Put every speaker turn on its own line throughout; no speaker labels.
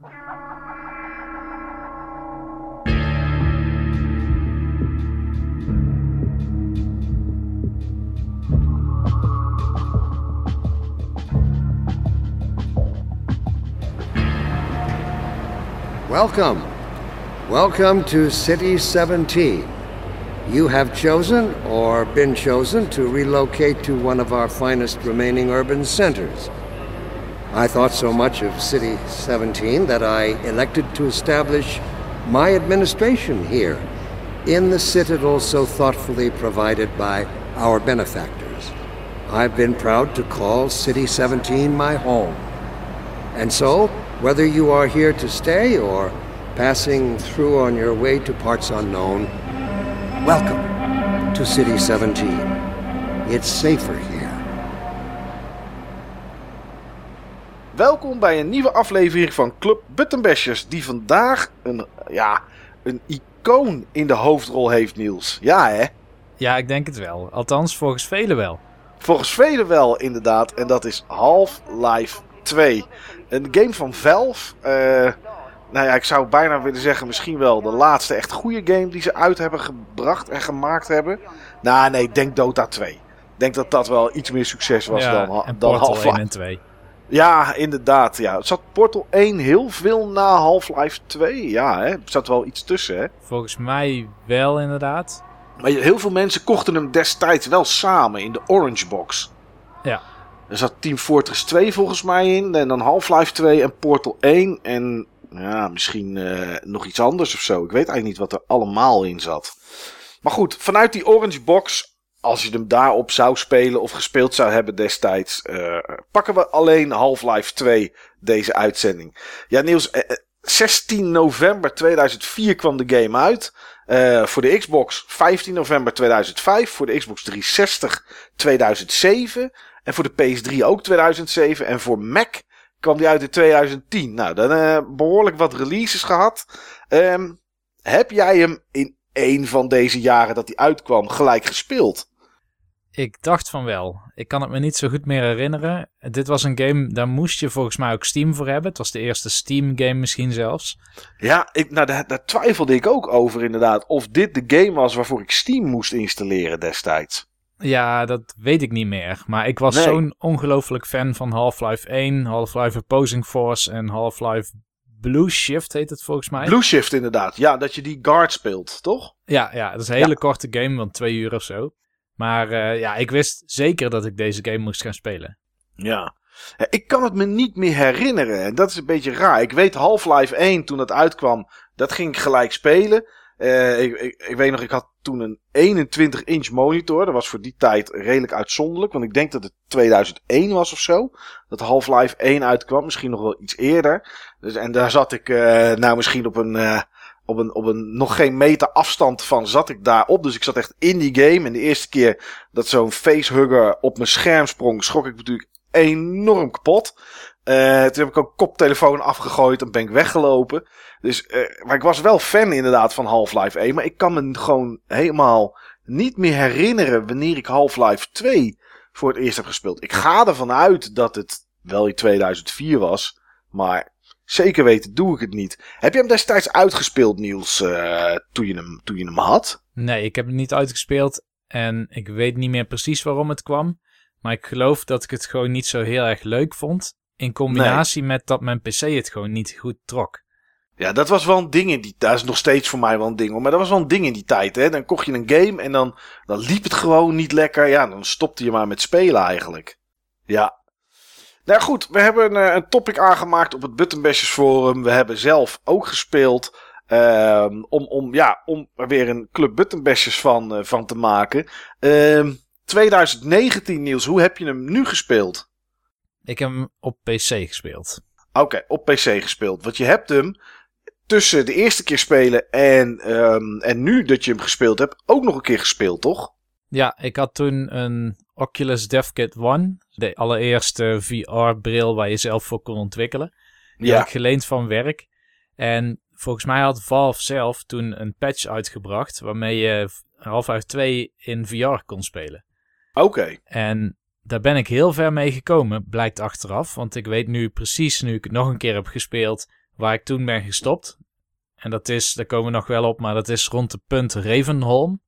Welcome. Welcome to City 17. You have chosen or been chosen to relocate to one of our finest remaining urban centers. I thought so much of City 17 that I elected to establish my administration here in the citadel so thoughtfully provided by our benefactors. I've been proud to call City 17 my home. And so, whether you are here to stay or passing through on your way to parts unknown, welcome to City 17. It's safer
Welkom bij een nieuwe aflevering van Club Buttonbashers, die vandaag een, ja, een icoon in de hoofdrol heeft, Niels. Ja, hè?
Ja, ik denk het wel. Althans, volgens velen wel.
Volgens velen wel, inderdaad. En dat is Half-Life 2. Een game van Valve. Eh, nou ja, ik zou bijna willen zeggen, misschien wel de laatste echt goede game die ze uit hebben gebracht en gemaakt hebben. Nou, nee, denk Dota 2. Ik denk dat dat wel iets meer succes was
ja,
dan, dan Half-Life.
1 en 2.
Ja, inderdaad. Ja. Het zat Portal 1 heel veel na Half-Life 2. Ja, hè. er zat wel iets tussen. Hè.
Volgens mij wel inderdaad.
Maar heel veel mensen kochten hem destijds wel samen in de Orange Box.
Ja.
Er zat Team Fortress 2 volgens mij in. En dan Half-Life 2 en Portal 1. En ja, misschien eh, nog iets anders of zo. Ik weet eigenlijk niet wat er allemaal in zat. Maar goed, vanuit die Orange Box, als je hem daarop zou spelen of gespeeld zou hebben destijds, eh, pakken we alleen Half-Life 2 deze uitzending. Ja, Niels, eh, eh, 16 november 2004 kwam de game uit. Eh, voor de Xbox 15 november 2005. Voor de Xbox 360 2007. En voor de PS3 ook 2007. En voor Mac kwam die uit in 2010. Nou, dan eh, behoorlijk wat releases gehad. Ehm, heb jij hem in een van deze jaren dat hij uitkwam gelijk gespeeld?
Ik dacht van wel. Ik kan het me niet zo goed meer herinneren. Dit was een game, daar moest je volgens mij ook Steam voor hebben. Het was de eerste Steam game misschien zelfs.
Ja, ik, nou, daar, daar twijfelde ik ook over inderdaad. Of dit de game was waarvoor ik Steam moest installeren destijds.
Ja, dat weet ik niet meer. Maar ik was
Nee.
zo'n ongelooflijk fan van Half-Life 1, Half-Life Opposing Force en Half-Life Blue Shift heet het volgens mij.
Blue Shift inderdaad. Ja, dat je die guard speelt, toch?
Ja, ja, dat is een hele
Ja.
korte game van twee uur of zo. Maar eh, ja, ik wist zeker dat ik deze game moest gaan spelen.
Ja. Ik kan het me niet meer herinneren. En dat is een beetje raar. Ik weet Half-Life 1 toen dat uitkwam. Dat ging ik gelijk spelen. Eh, ik, ik, weet nog, ik had toen een 21 inch monitor. Dat was voor die tijd redelijk uitzonderlijk. Want ik denk dat het 2001 was of zo. Dat Half-Life 1 uitkwam. Misschien nog wel iets eerder. Dus, en daar zat ik eh, nou misschien op een, op, een, op een nog geen meter afstand van zat ik daarop. Dus ik zat echt in die game. En de eerste keer dat zo'n facehugger op mijn scherm sprong, schrok ik natuurlijk enorm kapot. Eh, toen heb ik ook koptelefoon afgegooid en ben ik weggelopen. Dus, eh, maar ik was wel fan inderdaad van Half-Life 1. Maar ik kan me gewoon helemaal niet meer herinneren wanneer ik Half-Life 2 voor het eerst heb gespeeld. Ik ga ervan uit dat het wel in 2004 was. Maar zeker weten doe ik het niet. Heb je hem destijds uitgespeeld, Niels, eh, toen, je hem, toen je hem had?
Nee, ik heb het niet uitgespeeld en ik weet niet meer precies waarom het kwam. Maar ik geloof dat ik het gewoon niet zo heel erg leuk vond. In combinatie met dat mijn PC het gewoon niet goed trok.
Ja, dat was wel een ding in die tijd. Dat is nog steeds voor mij wel een ding hoor. Maar dat was wel een ding in die tijd. Hè? Dan kocht je een game en dan, dan liep het gewoon niet lekker. Ja, dan stopte je maar met spelen eigenlijk. Ja. Nou goed, we hebben een, eh, een topic aangemaakt op het Buttonbashers Forum. We hebben zelf ook gespeeld. ehm, om, om, ja, om er weer een Club Buttonbashers van, eh, van te maken. Ehm 2019 Niels, hoe heb je hem nu gespeeld?
Ik heb hem op PC gespeeld.
Oké, op PC gespeeld. Want je hebt hem tussen de eerste keer spelen en, ehm, en nu dat je hem gespeeld hebt, ook nog een keer gespeeld, toch?
Ja, ik had toen een Oculus DevKit One. De allereerste VR-bril waar je zelf voor kon ontwikkelen. Die had ik geleend van werk. En volgens mij had Valve zelf toen een patch uitgebracht waarmee je Half-Life 2 in VR kon spelen.
Oké.
En daar ben ik heel ver mee gekomen, blijkt achteraf. Want ik weet nu precies, nu ik het nog een keer heb gespeeld, waar ik toen ben gestopt. En dat is, daar komen we nog wel op, maar dat is rond de punt Ravenholm.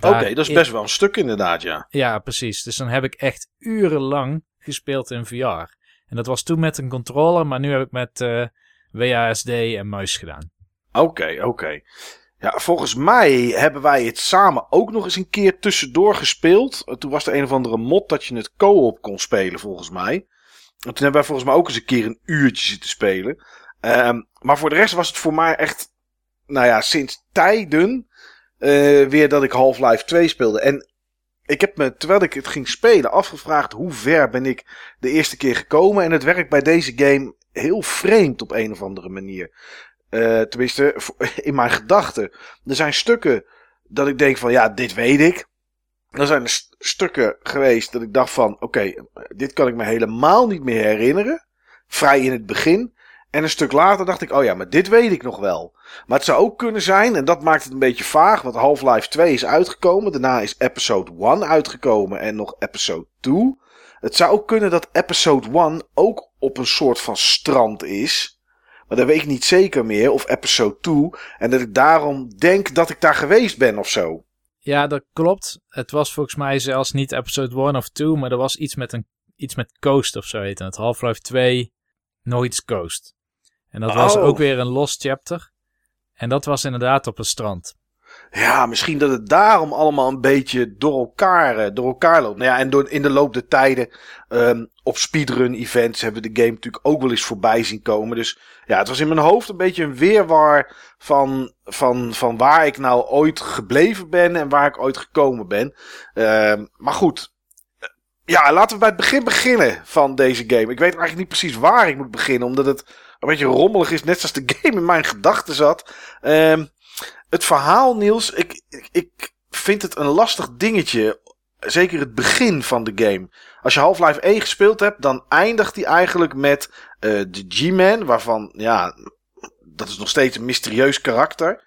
Oké, dat is best wel een stuk inderdaad, ja.
Ja, precies. Dus dan heb ik echt urenlang gespeeld in VR. En dat was toen met een controller, maar nu heb ik met uh, WASD en muis gedaan.
Oké, oké. Ja, volgens mij hebben wij het samen ook nog eens een keer tussendoor gespeeld. Toen was er een of andere mod dat je het co-op kon spelen, volgens mij. En toen hebben wij volgens mij ook eens een keer een uurtje zitten spelen. Um, maar voor de rest was het voor mij echt, nou ja, sinds tijden uh, weer dat ik Half-Life 2 speelde. En ik heb me, terwijl ik het ging spelen, afgevraagd hoe ver ben ik de eerste keer gekomen. En het werkt bij deze game heel vreemd op een of andere manier. Uh, tenminste, in mijn gedachten. Er zijn stukken dat ik denk van ja, dit weet ik. Er zijn er stukken geweest dat ik dacht van oké, dit kan ik me helemaal niet meer herinneren. Vrij in het begin. En een stuk later dacht ik, oh ja, maar dit weet ik nog wel. Maar het zou ook kunnen zijn, en dat maakt het een beetje vaag, want Half-Life 2 is uitgekomen. Daarna is episode 1 uitgekomen en nog episode 2. Het zou ook kunnen dat episode 1 ook op een soort van strand is. Maar dat weet ik niet zeker meer. Of episode 2. En dat ik daarom denk dat ik daar geweest ben of zo.
Ja, dat klopt. Het was volgens mij zelfs niet episode 1 of 2. Maar er was iets met, een, iets met Coast of zo heette het. Half-Life 2, nog iets Coast. En dat was ook oh. weer een lost chapter. En dat was inderdaad op een strand.
Ja, misschien dat het daarom allemaal een beetje door elkaar, eh, door elkaar loopt. Nou ja, en door, in de loop der tijden um, op speedrun events hebben we de game natuurlijk ook wel eens voorbij zien komen. Dus ja, het was in mijn hoofd een beetje een weerwar van, van, van waar ik nou ooit gebleven ben en waar ik ooit gekomen ben. Um, maar goed, ja, laten we bij het begin beginnen van deze game. Ik weet eigenlijk niet precies waar ik moet beginnen, omdat het een beetje rommelig is, net zoals de game in mijn gedachten zat. Um, het verhaal, Niels, ik, ik, vind het een lastig dingetje. Zeker het begin van de game. Als je Half-Life 1 gespeeld hebt, dan eindigt die eigenlijk met uh, de G-Man, waarvan, ja, dat is nog steeds een mysterieus karakter.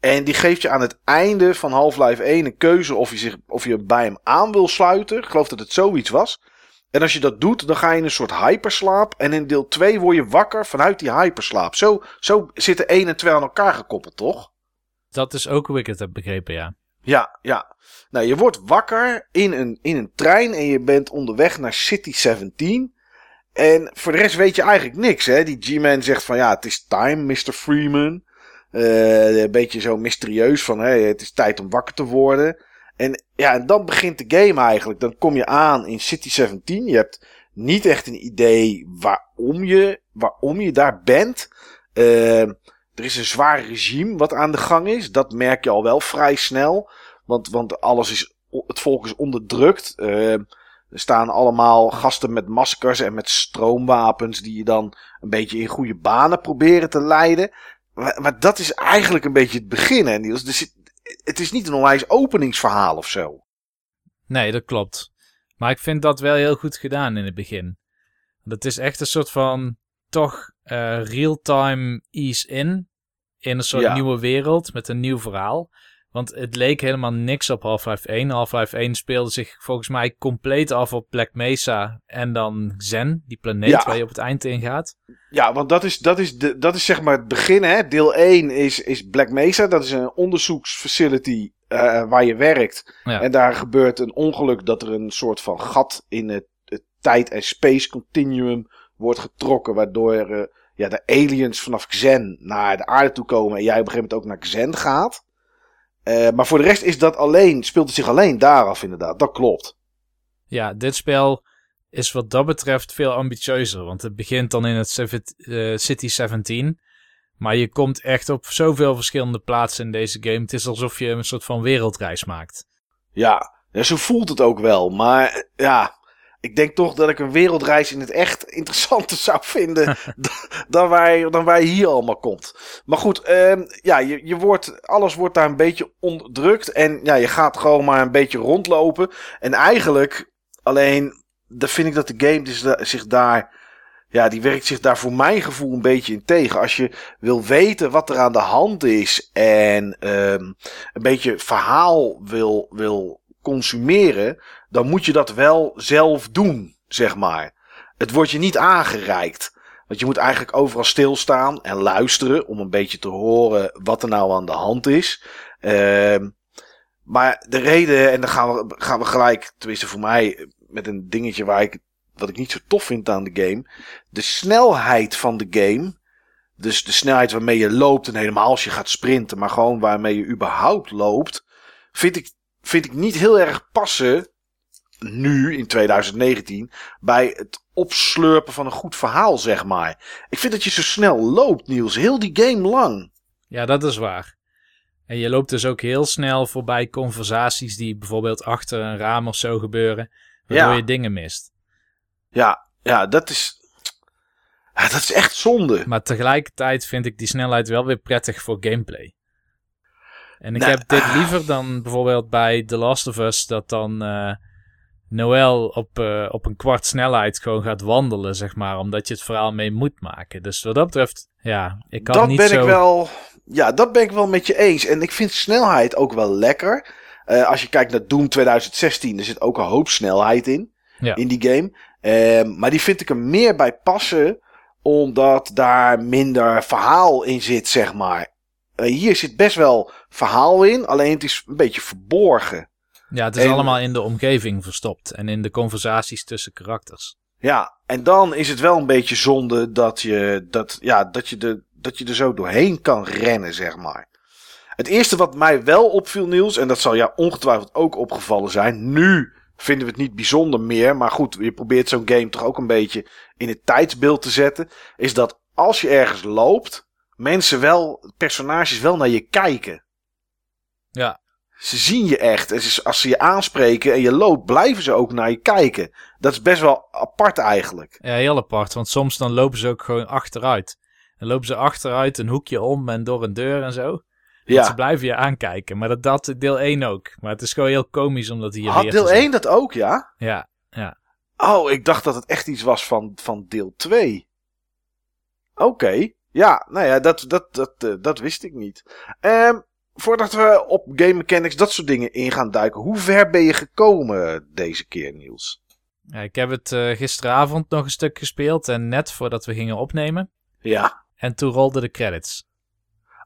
En die geeft je aan het einde van Half-Life 1 een keuze of je, zich, of je bij hem aan wil sluiten. Ik geloof dat het zoiets was. En als je dat doet, dan ga je in een soort hyperslaap. En in deel 2 word je wakker vanuit die hyperslaap. Zo, zo zitten 1 en 2 aan elkaar gekoppeld, toch?
Dat is ook hoe ik het heb begrepen, ja.
Ja, ja. Nou, je wordt wakker in een, in een trein en je bent onderweg naar City 17. En voor de rest weet je eigenlijk niks, hè. Die G-Man zegt van, ja, het is time, Mr. Freeman. Uh, een beetje zo mysterieus van, hé, hey, het is tijd om wakker te worden. En ja, en dan begint de game eigenlijk. Dan kom je aan in City 17. Je hebt niet echt een idee waarom je, waarom je daar bent. Uh, er is een zwaar regime wat aan de gang is. Dat merk je al wel vrij snel. Want, want alles is, het volk is onderdrukt. Uh, er staan allemaal gasten met maskers en met stroomwapens die je dan een beetje in goede banen proberen te leiden. Maar, dat is eigenlijk een beetje het begin, Niels. Er zit, het is niet een onwijs openingsverhaal of zo.
Nee, dat klopt. Maar ik vind dat wel heel goed gedaan in het begin. Dat is echt een soort van toch uh, real-time ease in. In een soort nieuwe wereld met een nieuw verhaal. Want het leek helemaal niks op Half-Life 1. Half-Life 1 speelde zich volgens mij compleet af op Black Mesa en dan Zen, die planeet waar je op het eind in gaat.
Ja, want dat is, dat is, de, dat is zeg maar het begin. Hè? Deel 1 is, is Black Mesa. Dat is een onderzoeksfacility uh, waar je werkt. En daar gebeurt een ongeluk dat er een soort van gat in het, het tijd- en space continuum wordt getrokken. Waardoor uh, ja, de aliens vanaf Xen naar de aarde toe komen. En jij op een gegeven moment ook naar Xen gaat. Uh, maar voor de rest is dat alleen, speelt het zich alleen daar af inderdaad. Dat klopt.
Ja, dit spel is wat dat betreft veel ambitieuzer. Want het begint dan in het uh, City 17. Maar je komt echt op zoveel verschillende plaatsen in deze game. Het is alsof je een soort van wereldreis maakt.
Ja, ja zo voelt het ook wel. Maar ja, ik denk toch dat ik een wereldreis in het echt interessanter zou vinden dan, wij, dan wij hier allemaal komt. Maar goed, uh, ja, je, je wordt, alles wordt daar een beetje onderdrukt. En ja, je gaat gewoon maar een beetje rondlopen. En eigenlijk, alleen, dan vind ik dat de game dus zich daar, ja, die werkt zich daar voor mijn gevoel een beetje in tegen. Als je wil weten wat er aan de hand is en um, een beetje verhaal wil, wil consumeren, dan moet je dat wel zelf doen, zeg maar. Het wordt je niet aangereikt. Want je moet eigenlijk overal stilstaan en luisteren om een beetje te horen wat er nou aan de hand is. Ehm, maar de reden, en dan gaan we, gaan we gelijk, tenminste voor mij, met een dingetje waar ik, wat ik niet zo tof vind aan de game. De snelheid van de game. Dus de snelheid waarmee je loopt en helemaal als je gaat sprinten, maar gewoon waarmee je überhaupt loopt. Vind ik, vind ik niet heel erg passen nu in 2019 bij het opslurpen van een goed verhaal, zeg maar. Ik vind dat je zo snel loopt, Niels, heel die game lang.
Ja, dat is waar. En je loopt dus ook heel snel voorbij conversaties die bijvoorbeeld achter een raam of zo gebeuren, waardoor
Ja.
je dingen mist.
Ja, ja, dat is. Ja, dat is echt zonde.
Maar tegelijkertijd vind ik die snelheid wel weer prettig voor gameplay. En ik
Nou,
heb dit
ah.
liever dan bijvoorbeeld bij The Last of Us, dat dan eh Noël op, eh, op een kwart snelheid gewoon gaat wandelen, zeg maar, omdat je het verhaal mee moet maken. Dus wat dat betreft, ja, ik kan
dat
niet
ben
zo...
ik wel. Ja, dat ben ik wel met je eens. En ik vind snelheid ook wel lekker. Eh, als je kijkt naar Doom 2016, er zit ook een hoop snelheid in.
Ja.
In die game. Ehm, maar die vind ik er meer bij passen. Omdat daar minder verhaal in zit, zeg maar. Eh, hier zit best wel verhaal in. Alleen het is een beetje verborgen.
Ja, het is
En-
allemaal in de omgeving verstopt en in de conversaties tussen karakters.
Ja, en dan is het wel een beetje zonde dat je, dat, ja, dat je, de, dat je er zo doorheen kan rennen, zeg maar. Het eerste wat mij wel opviel, Niels, en dat zal jou ongetwijfeld ook opgevallen zijn. Nu vinden we het niet bijzonder meer, maar goed, je probeert zo'n game toch ook een beetje in het tijdsbeeld te zetten. Is dat als je ergens loopt, mensen wel, personages wel naar je kijken.
Ja,
Ze zien je echt. En ze- als ze je aanspreken en je loopt, blijven ze ook naar je kijken. Dat is best wel apart eigenlijk.
ja, heel apart, want soms dan lopen ze ook gewoon achteruit. Dan lopen ze achteruit een hoekje om en door een deur en zo. Want
Ja.
ze blijven je aankijken. Maar dat, dat deel 1 ook. Maar het is gewoon heel komisch om dat hier
Had
weer
deel
te zien.
1 dat ook, ja?
Ja, ja.
Oh, ik dacht dat het echt iets was van, van deel 2. Oké. Ja, nou ja, dat, dat, dat, eh, dat wist ik niet. Ehm, voordat we op game mechanics dat soort dingen in gaan duiken. Hoe ver ben je gekomen deze keer, Niels?
Ja, ik heb het eh, gisteravond nog een stuk gespeeld. En net voordat we gingen opnemen.
Ja.
En toen rolden de credits.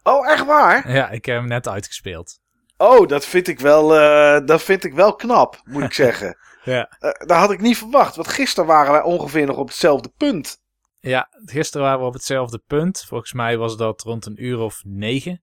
Oh, echt waar?
Ja, ik heb hem net uitgespeeld.
Oh, dat vind ik wel, eh, dat vind ik wel knap, moet ik zeggen.
Ja.
Eh, dat had ik niet verwacht, want gisteren waren wij ongeveer nog op hetzelfde punt.
Ja, gisteren waren we op hetzelfde punt. Volgens mij was dat rond een uur of negen.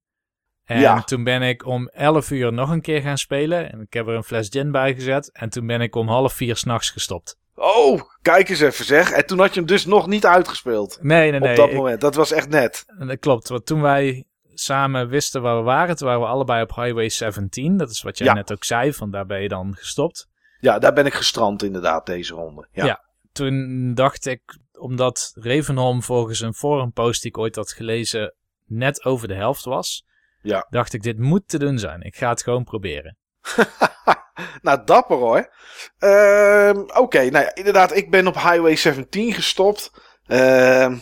En
Ja.
toen ben ik om 11 uur nog een keer gaan spelen. En ik heb er een fles gin bij gezet. En toen ben ik om half vier s'nachts gestopt.
Oh, kijk eens even zeg. En toen had je hem dus nog niet uitgespeeld.
Nee, nee, nee.
op dat
ik-
moment. Dat was echt net.
dat klopt. Want toen wij samen wisten waar we waren, toen waren we allebei op Highway 17. Dat is wat jij
Ja.
net ook zei, van daar ben je dan gestopt.
Ja, daar ben ik gestrand inderdaad deze ronde. Ja.
Ja. Toen dacht ik, omdat Ravenholm volgens een forumpost die ik ooit had gelezen net over de helft was,
Ja.
dacht ik, dit moet te doen zijn. Ik ga het gewoon proberen.
nou, dapper hoor. Ehm, Oké, nou ja, inderdaad, ik ben op Highway 17 gestopt. Ehm,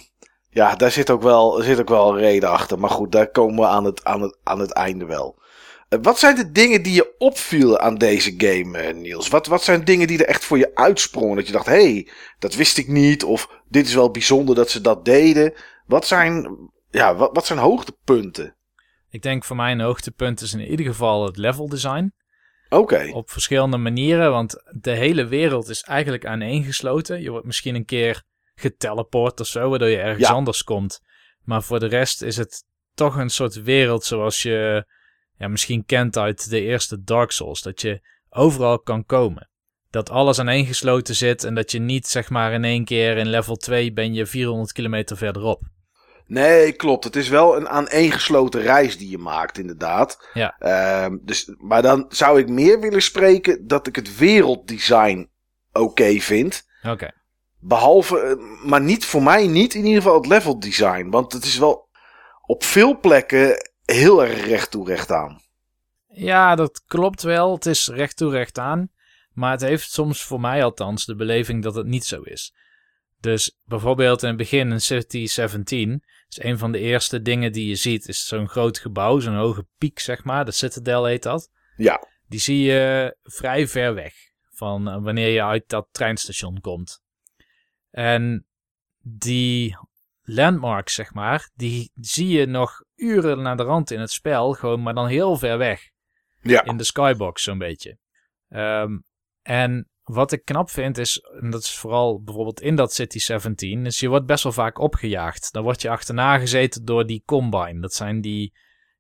ja, daar zit ook, wel, zit ook wel een reden achter. Maar goed, daar komen we aan het, aan het, aan het einde wel. Eh, wat zijn de dingen die je opvielen aan deze game, eh, Niels? Wat, wat zijn dingen die er echt voor je uitsprongen? Dat je dacht, hé, hey, dat wist ik niet. Of dit is wel bijzonder dat ze dat deden. Wat zijn, ja, wat, wat zijn hoogtepunten?
Ik denk voor mij een hoogtepunt is in ieder geval het level design.
Oké,
Op verschillende manieren, want de hele wereld is eigenlijk aaneengesloten. Je wordt misschien een keer geteleport of zo, waardoor je ergens
Ja.
anders komt. Maar voor de rest is het toch een soort wereld zoals je ja, misschien kent uit de eerste Dark Souls. Dat je overal kan komen. Dat alles aaneengesloten zit en dat je niet zeg maar in één keer in level 2 ben je 400 kilometer verderop.
Nee, klopt. Het is wel een aaneengesloten reis die je maakt, inderdaad.
Ja.
Ehm, dus, maar dan zou ik meer willen spreken dat ik het werelddesign oké vind.
Oké.
Behalve, eh, maar niet voor mij niet in ieder geval het level design. Want het is wel op veel plekken heel erg recht toe recht aan.
Ja, dat klopt wel. Het is recht toe recht aan. Maar het heeft soms voor mij althans de beleving dat het niet zo is. Dus bijvoorbeeld in het begin in City 17 is een van de eerste dingen die je ziet, is zo'n groot gebouw, zo'n hoge piek zeg maar, de Citadel heet dat.
Ja,
Die zie je vrij ver weg van eh, wanneer je uit dat treinstation komt. En die landmarks, zeg maar, die zie je nog uren naar de rand in het spel, gewoon, maar dan heel ver weg.
Ja.
In de skybox, zo'n beetje. Ehm, en wat ik knap vind is, en dat is vooral bijvoorbeeld in dat City 17, is je wordt best wel vaak opgejaagd. Dan word je achterna gezeten door die Combine. Dat zijn die,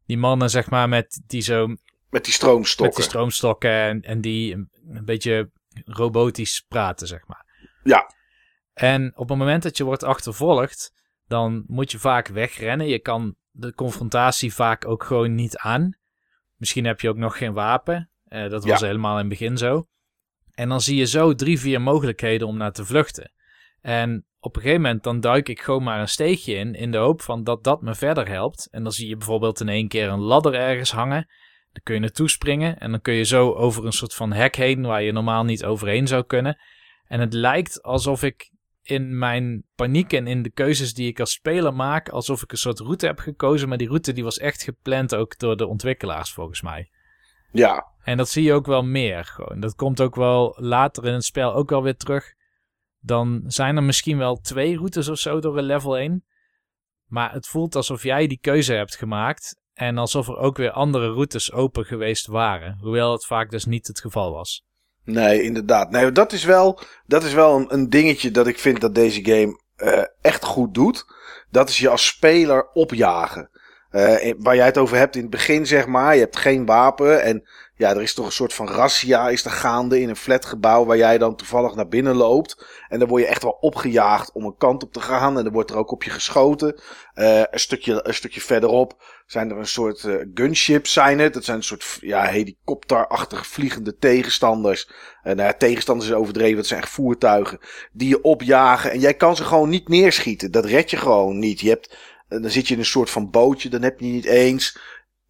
die mannen, zeg maar, met die zo...
Met die stroomstokken.
Met die stroomstokken en, en die een, een beetje robotisch praten, zeg maar.
Ja.
En op het moment dat je wordt achtervolgd, dan moet je vaak wegrennen. Je kan de confrontatie vaak ook gewoon niet aan. Misschien heb je ook nog geen wapen. Uh, dat was
Ja.
helemaal in het begin zo. En dan zie je zo drie, vier mogelijkheden om naar te vluchten. En op een gegeven moment dan duik ik gewoon maar een steegje in, in de hoop van dat dat me verder helpt. En dan zie je bijvoorbeeld in één keer een ladder ergens hangen. Dan kun je naartoe springen en dan kun je zo over een soort van hek heen waar je normaal niet overheen zou kunnen. En het lijkt alsof ik in mijn paniek en in de keuzes die ik als speler maak, alsof ik een soort route heb gekozen. Maar die route die was echt gepland ook door de ontwikkelaars volgens mij.
Ja.
En dat zie je ook wel meer. Gewoon. Dat komt ook wel later in het spel ook wel weer terug. Dan zijn er misschien wel twee routes of zo door een level heen. Maar het voelt alsof jij die keuze hebt gemaakt. En alsof er ook weer andere routes open geweest waren. Hoewel het vaak dus niet het geval was.
Nee, inderdaad. Nee, dat is wel, dat is wel een, een dingetje dat ik vind dat deze game eh, echt goed doet. Dat is je als speler opjagen. Eh, waar jij het over hebt in het begin, zeg maar. Je hebt geen wapen. En ja, er is toch een soort van razzia is er gaande in een flatgebouw. Waar jij dan toevallig naar binnen loopt. En dan word je echt wel opgejaagd om een kant op te gaan. En dan wordt er ook op je geschoten. Eh, een, stukje, een stukje verderop zijn er een soort eh, gunships zijn het. Dat zijn een soort ja, helikopterachtig vliegende tegenstanders. En nou ja, tegenstanders is overdreven. Het zijn echt voertuigen die je opjagen. En jij kan ze gewoon niet neerschieten. Dat red je gewoon niet. Je hebt, eh, dan zit je in een soort van bootje. Dan heb je niet eens,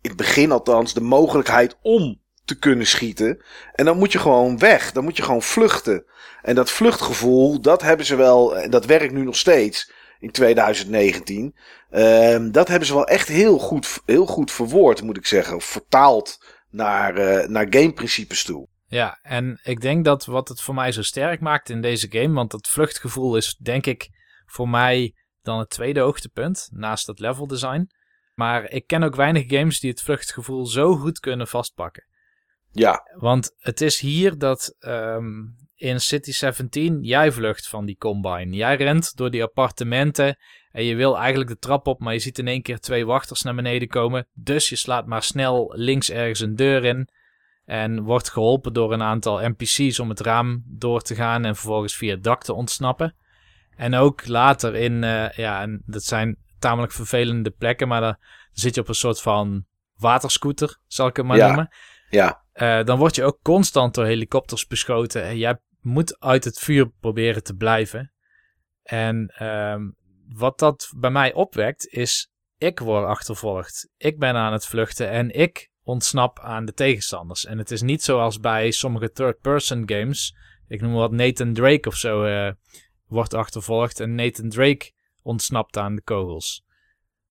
in het begin althans, de mogelijkheid om te kunnen schieten. En dan moet je gewoon weg. Dan moet je gewoon vluchten. En dat vluchtgevoel, dat hebben ze wel. En dat werkt nu nog steeds in 2019. Ehm, dat hebben ze wel echt heel goed, heel goed verwoord, moet ik zeggen. Of vertaald naar, eh, naar gameprincipes toe.
Ja, en ik denk dat wat het voor mij zo sterk maakt in deze game, want dat vluchtgevoel is denk ik voor mij dan het tweede hoogtepunt, naast het level design. Maar ik ken ook weinig games die het vluchtgevoel zo goed kunnen vastpakken.
Ja,
Want het is hier dat ehm, in City 17 jij vlucht van die combine. Jij rent door die appartementen en je wil eigenlijk de trap op, maar je ziet in één keer twee wachters naar beneden komen. Dus je slaat maar snel links ergens een deur in. En wordt geholpen door een aantal NPC's om het raam door te gaan en vervolgens via het dak te ontsnappen. En ook later in, eh, ja, en dat zijn tamelijk vervelende plekken, maar dan zit je op een soort van waterscooter, zal ik het maar
Ja.
noemen.
ja,
Eh, dan word je ook constant door helikopters beschoten. En jij moet uit het vuur proberen te blijven. En ehm, wat dat bij mij opwekt, is ik word achtervolgd. Ik ben aan het vluchten en ik ontsnap aan de tegenstanders. En het is niet zoals bij sommige third-person games. Ik noem wat Nathan Drake of zo eh, wordt achtervolgd. En Nathan Drake ontsnapt aan de kogels.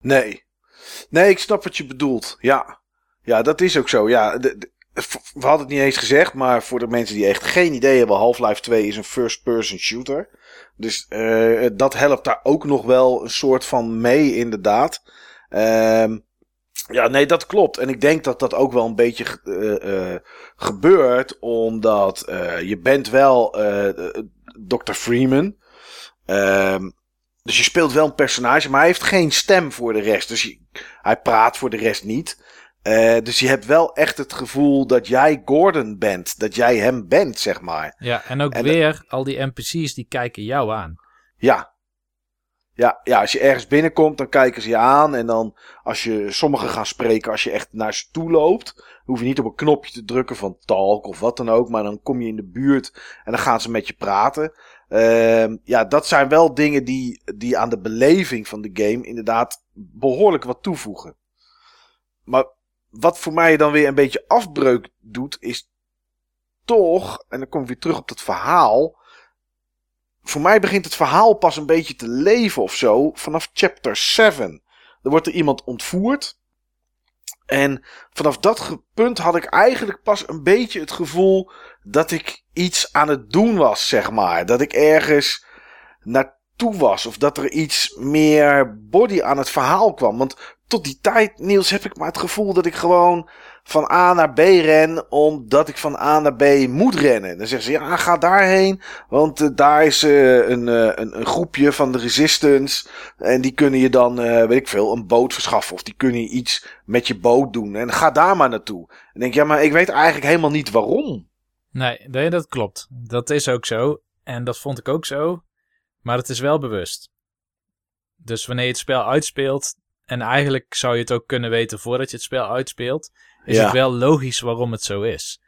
nee. Nee, ik snap wat je bedoelt. Ja, ja dat is ook zo. Ja, we hadden het niet eens gezegd, maar voor de mensen die echt geen idee hebben, Half-Life 2 is een first-person shooter. Dus eh, dat helpt daar ook nog wel een soort van mee, inderdaad. Ehm, ja, nee, dat klopt. En ik denk dat dat ook wel een beetje eh, eh, gebeurt, omdat je bent wel Dr. Freeman. Ehm, dus je speelt wel een personage, maar hij heeft geen stem voor de rest. Dus je- hij praat voor de rest niet. Eh, dus je hebt wel echt het gevoel dat jij Gordon bent. Dat jij hem bent, zeg maar.
Ja, en ook
En-
weer al die NPC's die kijken jou aan.
Ja. Ja, ja, als je ergens binnenkomt, dan kijken ze je aan. En dan, als je sommigen gaan spreken, als je echt naar ze toe loopt, hoef je niet op een knopje te drukken van talk of wat dan ook. Maar dan kom je in de buurt en dan gaan ze met je praten. Ehm, ja, dat zijn wel dingen die, die aan de beleving van de game inderdaad behoorlijk wat toevoegen. Maar wat voor mij dan weer een beetje afbreuk doet, is toch, en dan kom ik weer terug op dat verhaal. Voor mij begint het verhaal pas een beetje te leven of zo vanaf chapter 7. Er wordt er iemand ontvoerd. En vanaf dat punt had ik eigenlijk pas een beetje het gevoel dat ik iets aan het doen was, zeg maar. Dat ik ergens naartoe toe was. Of dat er iets meer body aan het verhaal kwam. Want tot die tijd, Niels, heb ik maar het gevoel dat ik gewoon van A naar B ren. Omdat ik van A naar B moet rennen. Dan zeggen ze, ja, ga daarheen. Want uh, daar is uh, een, uh, een, een, groepje van de Resistance. En die kunnen je dan, weet ik veel, een boot verschaffen. Of die kunnen iets met je boot doen. En ga daar maar naartoe. En denk, ja, maar ik weet eigenlijk helemaal niet waarom.
Nee, nee, dat klopt. Dat is ook zo. En dat vond ik ook zo. Maar het is wel bewust. Dus wanneer je het spel uitspeelt, en eigenlijk zou je het ook kunnen weten voordat je het spel uitspeelt, is het wel logisch waarom het zo is.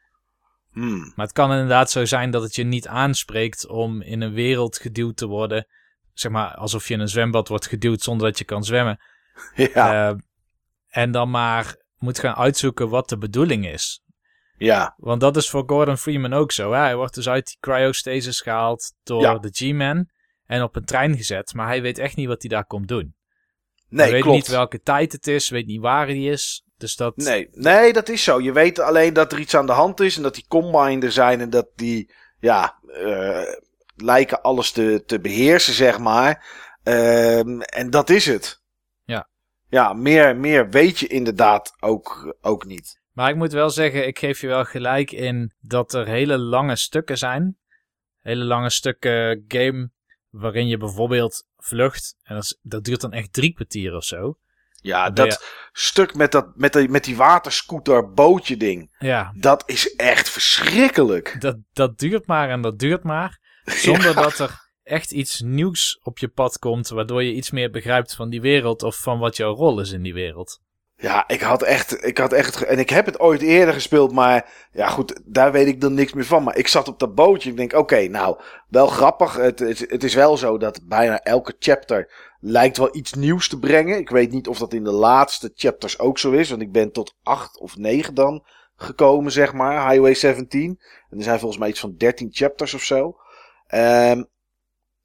Hmm.
Maar het kan inderdaad zo zijn dat het je niet aanspreekt om in een wereld geduwd te worden. Zeg maar alsof je in een zwembad wordt geduwd zonder dat je kan zwemmen.
Ja.
Uh, en dan maar moet gaan uitzoeken wat de bedoeling is.
Ja.
Want dat is voor Gordon Freeman ook zo. Hè? Hij wordt dus uit die cryostasis gehaald door de G-Man en op een trein gezet. Maar hij weet echt niet wat hij daar komt doen.
Nee,
hij weet
klopt.
niet welke tijd het is, weet niet waar hij is. Dus dat...
Nee, nee, dat is zo. Je weet alleen dat er iets aan de hand is en dat die combine er zijn en dat die, ja, uh, lijken alles te, te beheersen, zeg maar. Uh, en dat is het.
Ja.
Ja, meer, meer weet je inderdaad ook, ook niet.
Maar ik moet wel zeggen, ik geef je wel gelijk in dat er hele lange stukken zijn. Hele lange stukken game waarin je bijvoorbeeld vlucht. En dat, dat duurt dan echt drie kwartier of zo.
Ja, dat stuk met, dat, met, die, met die waterscooter bootje ding.
Ja.
Dat is echt verschrikkelijk.
Dat, dat duurt maar en dat duurt maar. Zonder ja. dat er echt iets nieuws op je pad komt. Waardoor je iets meer begrijpt van die wereld. Of van wat jouw rol is in die wereld.
Ja, ik had echt, ik had echt, en ik heb het ooit eerder gespeeld, maar ja goed, daar weet ik dan niks meer van. Maar ik zat op dat bootje, ik denk, oké, nou, wel grappig. Het, het, het, is wel zo dat bijna elke chapter lijkt wel iets nieuws te brengen. Ik weet niet of dat in de laatste chapters ook zo is, want ik ben tot acht of negen dan gekomen, zeg maar, Highway 17. En er zijn volgens mij iets van 13 chapters of zo. Um,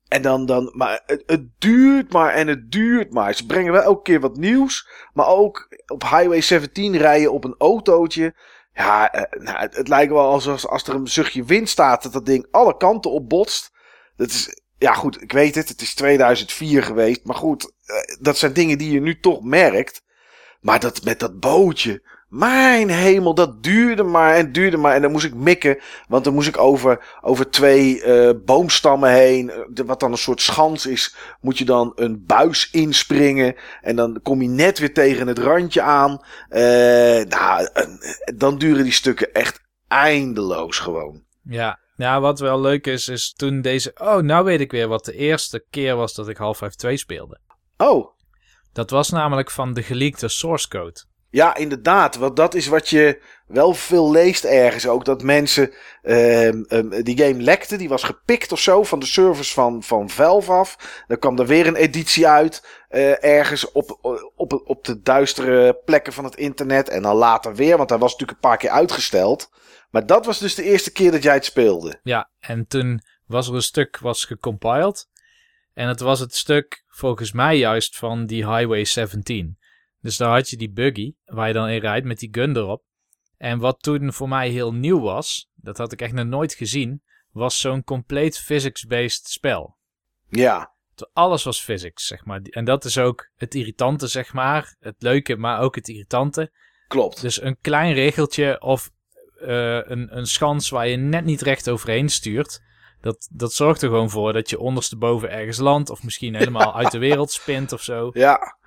en dan, dan, maar het, het, duurt maar en het duurt maar. Ze brengen wel elke keer wat nieuws. Maar ook op Highway 17 rijden op een autootje. Ja, uh, nou, het, lijkt wel alsof als er een zuchtje wind staat, dat dat ding alle kanten op botst. Dat is, ja goed, ik weet het, het is 2004 geweest. Maar goed, uh, dat zijn dingen die je nu toch merkt. Maar dat met dat bootje. Mijn hemel, dat duurde maar en duurde maar. En dan moest ik mikken. Want dan moest ik over, over twee uh, boomstammen heen. Wat dan een soort schans is. Moet je dan een buis inspringen. En dan kom je net weer tegen het randje aan. Uh, nou, dan duren die stukken echt eindeloos gewoon.
Ja. Ja, wat wel leuk is, is toen deze... Oh, nou weet ik weer wat de eerste keer was dat ik Half-Life 2 speelde.
Oh.
Dat was namelijk van de geleakte source code.
Ja, inderdaad. Want dat is wat je wel veel leest ergens ook. Dat mensen uh, um, die game lekte. Die was gepikt of zo van de servers van, van Valve af. Dan kwam er weer een editie uit. Uh, ergens op, op, op de duistere plekken van het internet. En dan later weer. Want hij was natuurlijk een paar keer uitgesteld. Maar dat was dus de eerste keer dat jij het speelde.
Ja, en toen was er een stuk was gecompiled. En het was het stuk volgens mij juist van die Highway 17. Dus daar had je die buggy, waar je dan in rijdt met die gun erop. En wat toen voor mij heel nieuw was, dat had ik echt nog nooit gezien, was zo'n compleet physics-based spel.
Ja.
Alles was physics, zeg maar. En dat is ook het irritante, zeg maar. Het leuke, maar ook het irritante.
Klopt.
Dus een klein regeltje of uh, een, een schans waar je net niet recht overheen stuurt. Dat, dat zorgt er gewoon voor dat je ondersteboven ergens landt. Of misschien helemaal uit de wereld spint of zo.
Ja.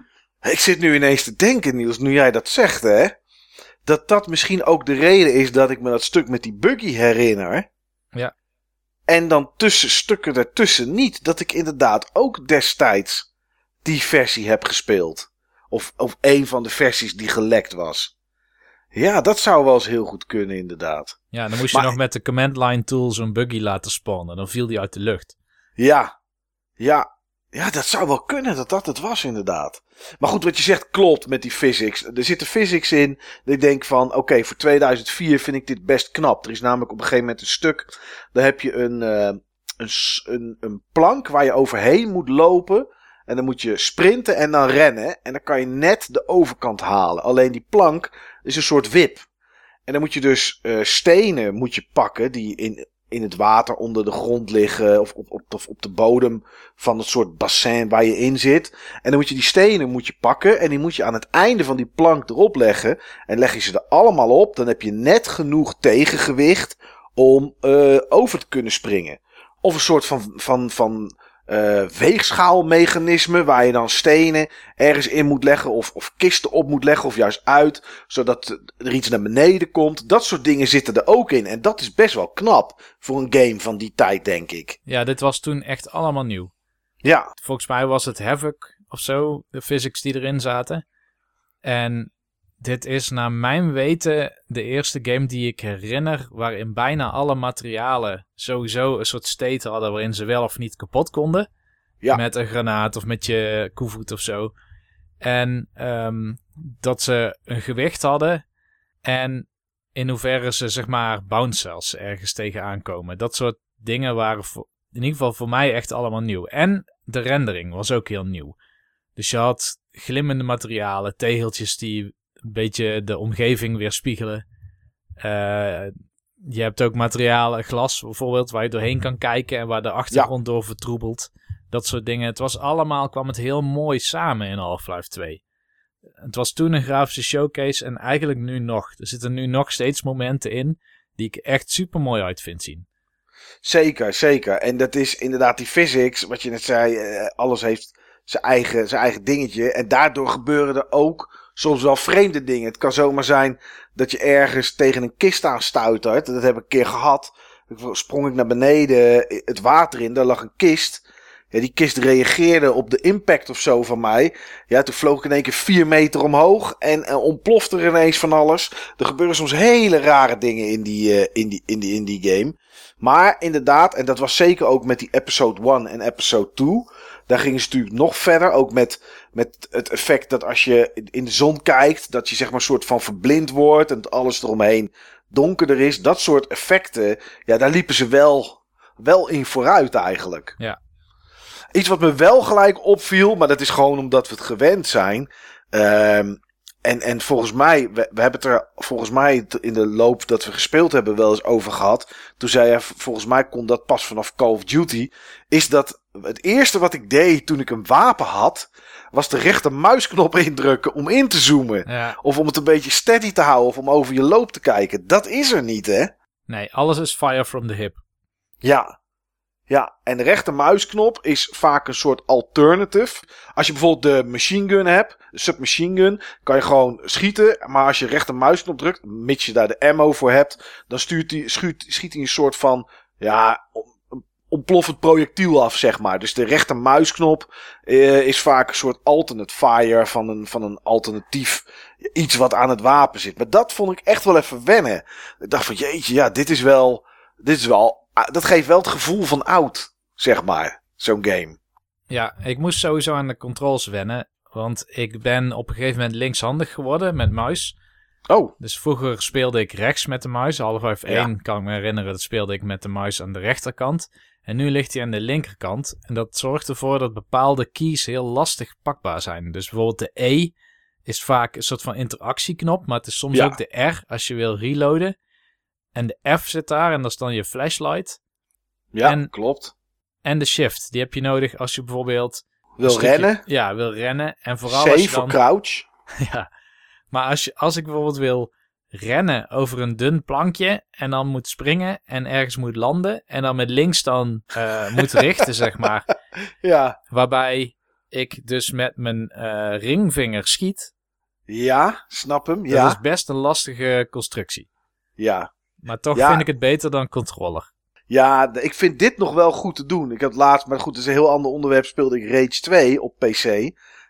Ik zit nu ineens te denken, Niels, nu jij dat zegt, hè. Dat dat misschien ook de reden is dat ik me dat stuk met die buggy herinner.
Ja.
En dan tussen stukken ertussen niet. Dat ik inderdaad ook destijds die versie heb gespeeld. Of, of een van de versies die gelekt was. Ja, dat zou wel eens heel goed kunnen, inderdaad.
Ja, dan moest je nog met de command line tool zo'n buggy laten spannen. Dan viel die uit de lucht.
Ja, ja, ja, dat zou wel kunnen dat dat het was, inderdaad. Maar goed, wat je zegt klopt met die physics. Er zitten physics in. Ik denk van, oké, voor 2004 vind ik dit best knap. Er is namelijk op een gegeven moment een stuk. Daar heb je een, uh, een, een, een plank waar je overheen moet lopen. En dan moet je sprinten en dan rennen. En dan kan je net de overkant halen. Alleen die plank is een soort wip. En dan moet je dus uh, stenen moet je pakken die in in het water onder de grond liggen. Of op, op, of op de bodem van het soort bassin waar je in zit. En dan moet je die stenen moet je pakken. En die moet je aan het einde van die plank erop leggen. En leg je ze er allemaal op. Dan heb je net genoeg tegengewicht om uh, over te kunnen springen. Of een soort van, van, van uh, weegschaalmechanisme waar je dan stenen ergens in moet leggen of, of kisten op moet leggen of juist uit, zodat er iets naar beneden komt. Dat soort dingen zitten er ook in en dat is best wel knap voor een game van die tijd, denk ik.
Ja, dit was toen echt allemaal nieuw.
Ja.
Volgens mij was het Havoc of zo, de physics die erin zaten. En dit is naar mijn weten de eerste game die ik herinner waarin bijna alle materialen sowieso een soort state hadden waarin ze wel of niet kapot konden.
Ja.
Met een granaat of met je koevoet of zo. En um, dat ze een gewicht hadden en in hoeverre ze zeg maar bounce cells ergens tegenaan komen. Dat soort dingen waren voor, in ieder geval voor mij echt allemaal nieuw. En de rendering was ook heel nieuw. Dus je had glimmende materialen, tegeltjes die een beetje de omgeving weerspiegelen. Uh, je hebt ook materialen, glas bijvoorbeeld, waar je doorheen kan kijken en waar de achtergrond door vertroebelt. Dat soort dingen. Het was allemaal, kwam het heel mooi samen in Half-Life 2. Het was toen een grafische showcase en eigenlijk nu nog. Er zitten nu nog steeds momenten in die ik echt super mooi uit vind zien.
Zeker, zeker. En dat is inderdaad die physics, wat je net zei, eh, alles heeft zijn eigen, zijn eigen dingetje. En daardoor gebeuren er ook soms wel vreemde dingen. Het kan zomaar zijn dat je ergens tegen een kist aan stuitert. Dat heb ik een keer gehad. Sprong ik naar beneden het water in, daar lag een kist. Ja, die kist reageerde op de impact of zo van mij. Ja, toen vloog ik in één keer vier meter omhoog en, en ontplofte er ineens van alles. Er gebeuren soms hele rare dingen in die, die, in, die, in die game. Maar inderdaad, en dat was zeker ook met die episode 1 en episode 2. Daar gingen ze natuurlijk nog verder. Ook met, met het effect dat als je in de zon kijkt, dat je zeg maar een soort van verblind wordt en alles eromheen donkerder is. Dat soort effecten, ja, daar liepen ze wel, wel in vooruit eigenlijk.
Ja.
Iets wat me wel gelijk opviel, maar dat is gewoon omdat we het gewend zijn. Um, en, en volgens mij, we, we hebben het er volgens mij in de loop dat we gespeeld hebben wel eens over gehad. Toen zei hij, volgens mij kon dat pas vanaf Call of Duty. Is dat het eerste wat ik deed toen ik een wapen had, was de rechter muisknop indrukken om in te zoomen.
Ja.
Of om het een beetje steady te houden of om over je loop te kijken. Dat is er niet, hè?
Nee, alles is fire from the hip.
Ja, ja, en de rechtermuisknop is vaak een soort alternative. Als je bijvoorbeeld de machine gun hebt, de submachine gun, kan je gewoon schieten. Maar als je rechtermuisknop drukt, mits je daar de ammo voor hebt, dan stuurt die, schiet, schiet hij een soort van, ja, ontploffend projectiel af, zeg maar. Dus de rechtermuisknop uh, is vaak een soort alternate fire van een, van een alternatief iets wat aan het wapen zit. Maar dat vond ik echt wel even wennen. Ik dacht van, jeetje, ja, dit is wel, dit is wel dat geeft wel het gevoel van oud, zeg maar, zo'n game.
Ja, ik moest sowieso aan de controls wennen. Want ik ben op een gegeven moment linkshandig geworden met muis.
Oh.
Dus vroeger speelde ik rechts met de muis. Half-Life 1 kan ik me herinneren, dat speelde ik met de muis aan de rechterkant. En nu ligt hij aan de linkerkant. En dat zorgt ervoor dat bepaalde keys heel lastig pakbaar zijn. Dus bijvoorbeeld de E is vaak een soort van interactieknop. Maar het is soms ook de R als je wil reloaden. En de F zit daar en dat is dan je flashlight.
Ja, en, klopt.
En de shift, die heb je nodig als je bijvoorbeeld...
Wil rennen?
Ja, wil rennen. En vooral
C
als je
voor crouch.
ja, maar als, je, als ik bijvoorbeeld wil rennen over een dun plankje en dan moet springen en ergens moet landen en dan met links dan uh, moet richten, zeg maar.
Ja.
Waarbij ik dus met mijn uh, ringvinger schiet.
Ja, snap hem. Ja.
Dat is best een lastige constructie.
Ja.
Maar toch vind ik het beter dan controller.
Ja, ik vind dit nog wel goed te doen. Ik heb laatst, maar goed, het is een heel ander onderwerp, speelde ik Rage 2 op PC.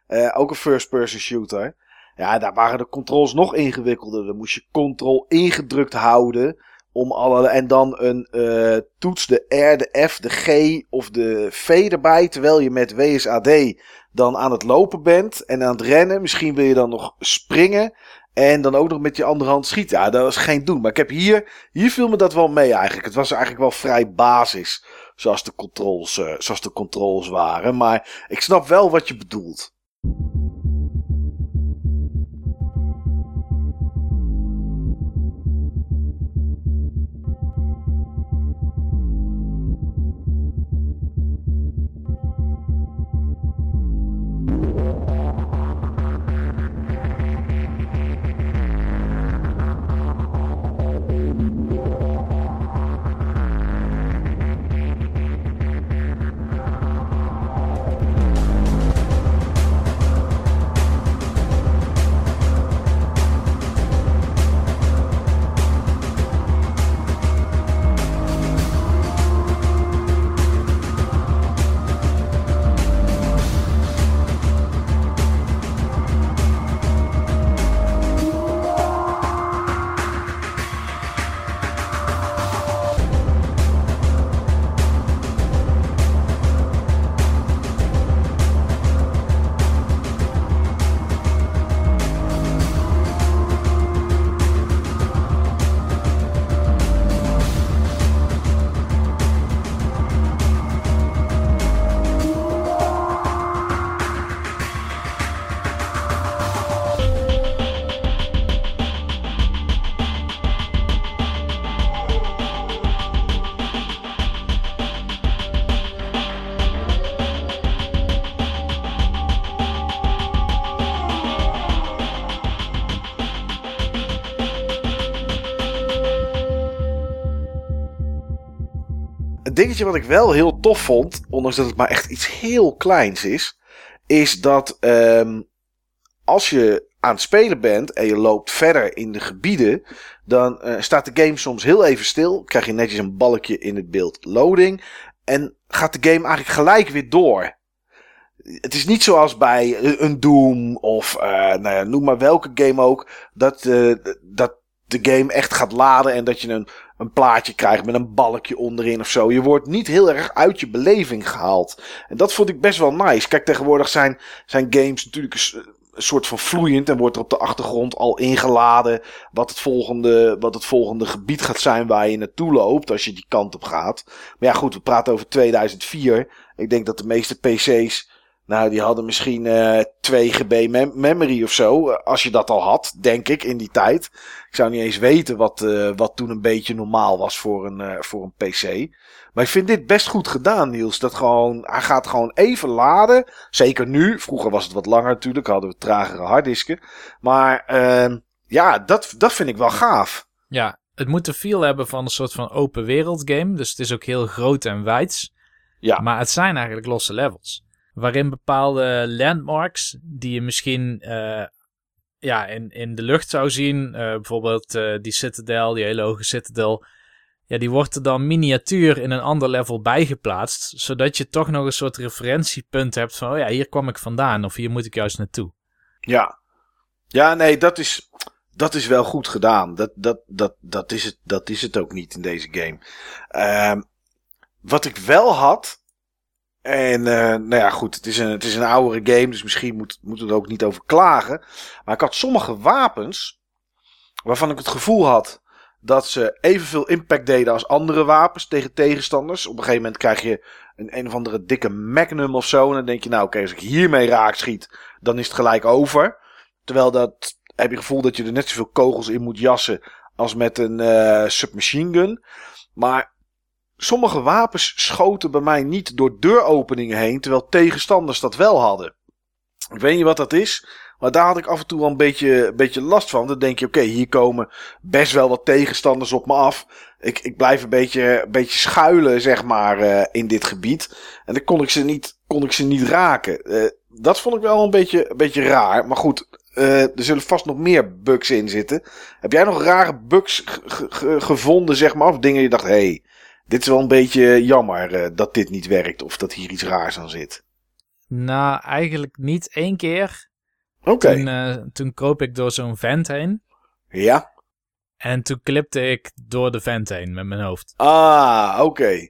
Uh, ook een first-person shooter. Ja, daar waren de controls nog ingewikkelder. Dan moest je control ingedrukt houden. Om alle, en dan een uh, toets, de R, de F, de G of de V erbij. Terwijl je met WSAD dan aan het lopen bent en aan het rennen. Misschien wil je dan nog springen. En dan ook nog met je andere hand schieten. Ja, dat was geen doen. Maar ik heb hier, hier viel me dat wel mee eigenlijk. Het was eigenlijk wel vrij basis. Zoals de controls, uh, zoals de controls waren. Maar ik snap wel wat je bedoelt. Dingetje wat ik wel heel tof vond, ondanks dat het maar echt iets heel kleins is, is dat um, als je aan het spelen bent en je loopt verder in de gebieden, dan uh, staat de game soms heel even stil. Krijg je netjes een balkje in het beeld loading. En gaat de game eigenlijk gelijk weer door. Het is niet zoals bij een Doom of uh, nou ja, noem maar welke game ook. Dat, uh, dat de game echt gaat laden en dat je een, een plaatje krijgt met een balkje onderin of zo. Je wordt niet heel erg uit je beleving gehaald. En dat vond ik best wel nice. Kijk, tegenwoordig zijn, zijn games natuurlijk een soort van vloeiend en wordt er op de achtergrond al ingeladen wat het volgende, wat het volgende gebied gaat zijn waar je naartoe loopt als je die kant op gaat. Maar ja, goed, we praten over 2004. Ik denk dat de meeste PC's, nou, die hadden misschien uh, 2 GB memory of zo, als je dat al had, denk ik, in die tijd. Ik zou niet eens weten wat, uh, wat toen een beetje normaal was voor een, uh, voor een PC. Maar ik vind dit best goed gedaan, Niels. Dat gewoon, hij gaat gewoon even laden. Zeker nu. Vroeger was het wat langer natuurlijk. Hadden we tragere harddisken. Maar uh, ja, dat, dat vind ik wel gaaf.
Ja, het moet de feel hebben van een soort van open wereld game. Dus het is ook heel groot en wijds. Ja. Maar het zijn eigenlijk losse levels. Waarin bepaalde landmarks die je misschien uh, ja, in, in de lucht zou zien. Uh, bijvoorbeeld uh, die Citadel, die hele hoge Citadel ja, die wordt er dan miniatuur in een ander level bijgeplaatst. Zodat je toch nog een soort referentiepunt hebt van, oh ja, hier kwam ik vandaan of hier moet ik juist naartoe.
Ja, ja nee, dat is, dat is wel goed gedaan. Dat, dat, dat, dat, is, het, dat is het ook niet in deze game. Uh, wat ik wel had. En uh, nou ja, goed, het is, een, het is een oudere game, dus misschien moet, moet het ook niet over klagen. Maar ik had sommige wapens waarvan ik het gevoel had dat ze evenveel impact deden als andere wapens tegen tegenstanders. Op een gegeven moment krijg je een een of andere dikke magnum of zo. En dan denk je, nou oké, als ik hiermee raak schiet, dan is het gelijk over. Terwijl dat heb je het gevoel dat je er net zoveel kogels in moet jassen als met een uh, submachine gun. Maar sommige wapens schoten bij mij niet door deuropeningen heen, terwijl tegenstanders dat wel hadden. Ik weet niet wat dat is. Maar daar had ik af en toe wel een beetje, een beetje last van. Dan denk je, oké, hier komen best wel wat tegenstanders op me af. Ik, ik blijf een beetje, een beetje schuilen, zeg maar, uh, in dit gebied. En dan kon ik ze niet, kon ik ze niet raken. Uh, dat vond ik wel een beetje, een beetje raar. Maar goed, uh, er zullen vast nog meer bugs in zitten. Heb jij nog rare bugs gevonden, zeg maar? Of dingen je dacht, hé, hey, dit is wel een beetje jammer dat dit niet werkt. Of dat hier iets raars aan zit.
Nou, eigenlijk niet één keer.
Oké.
Toen, uh, toen kroop ik door zo'n vent heen.
Ja.
En toen klipte ik door de vent heen met mijn hoofd.
Ah, oké.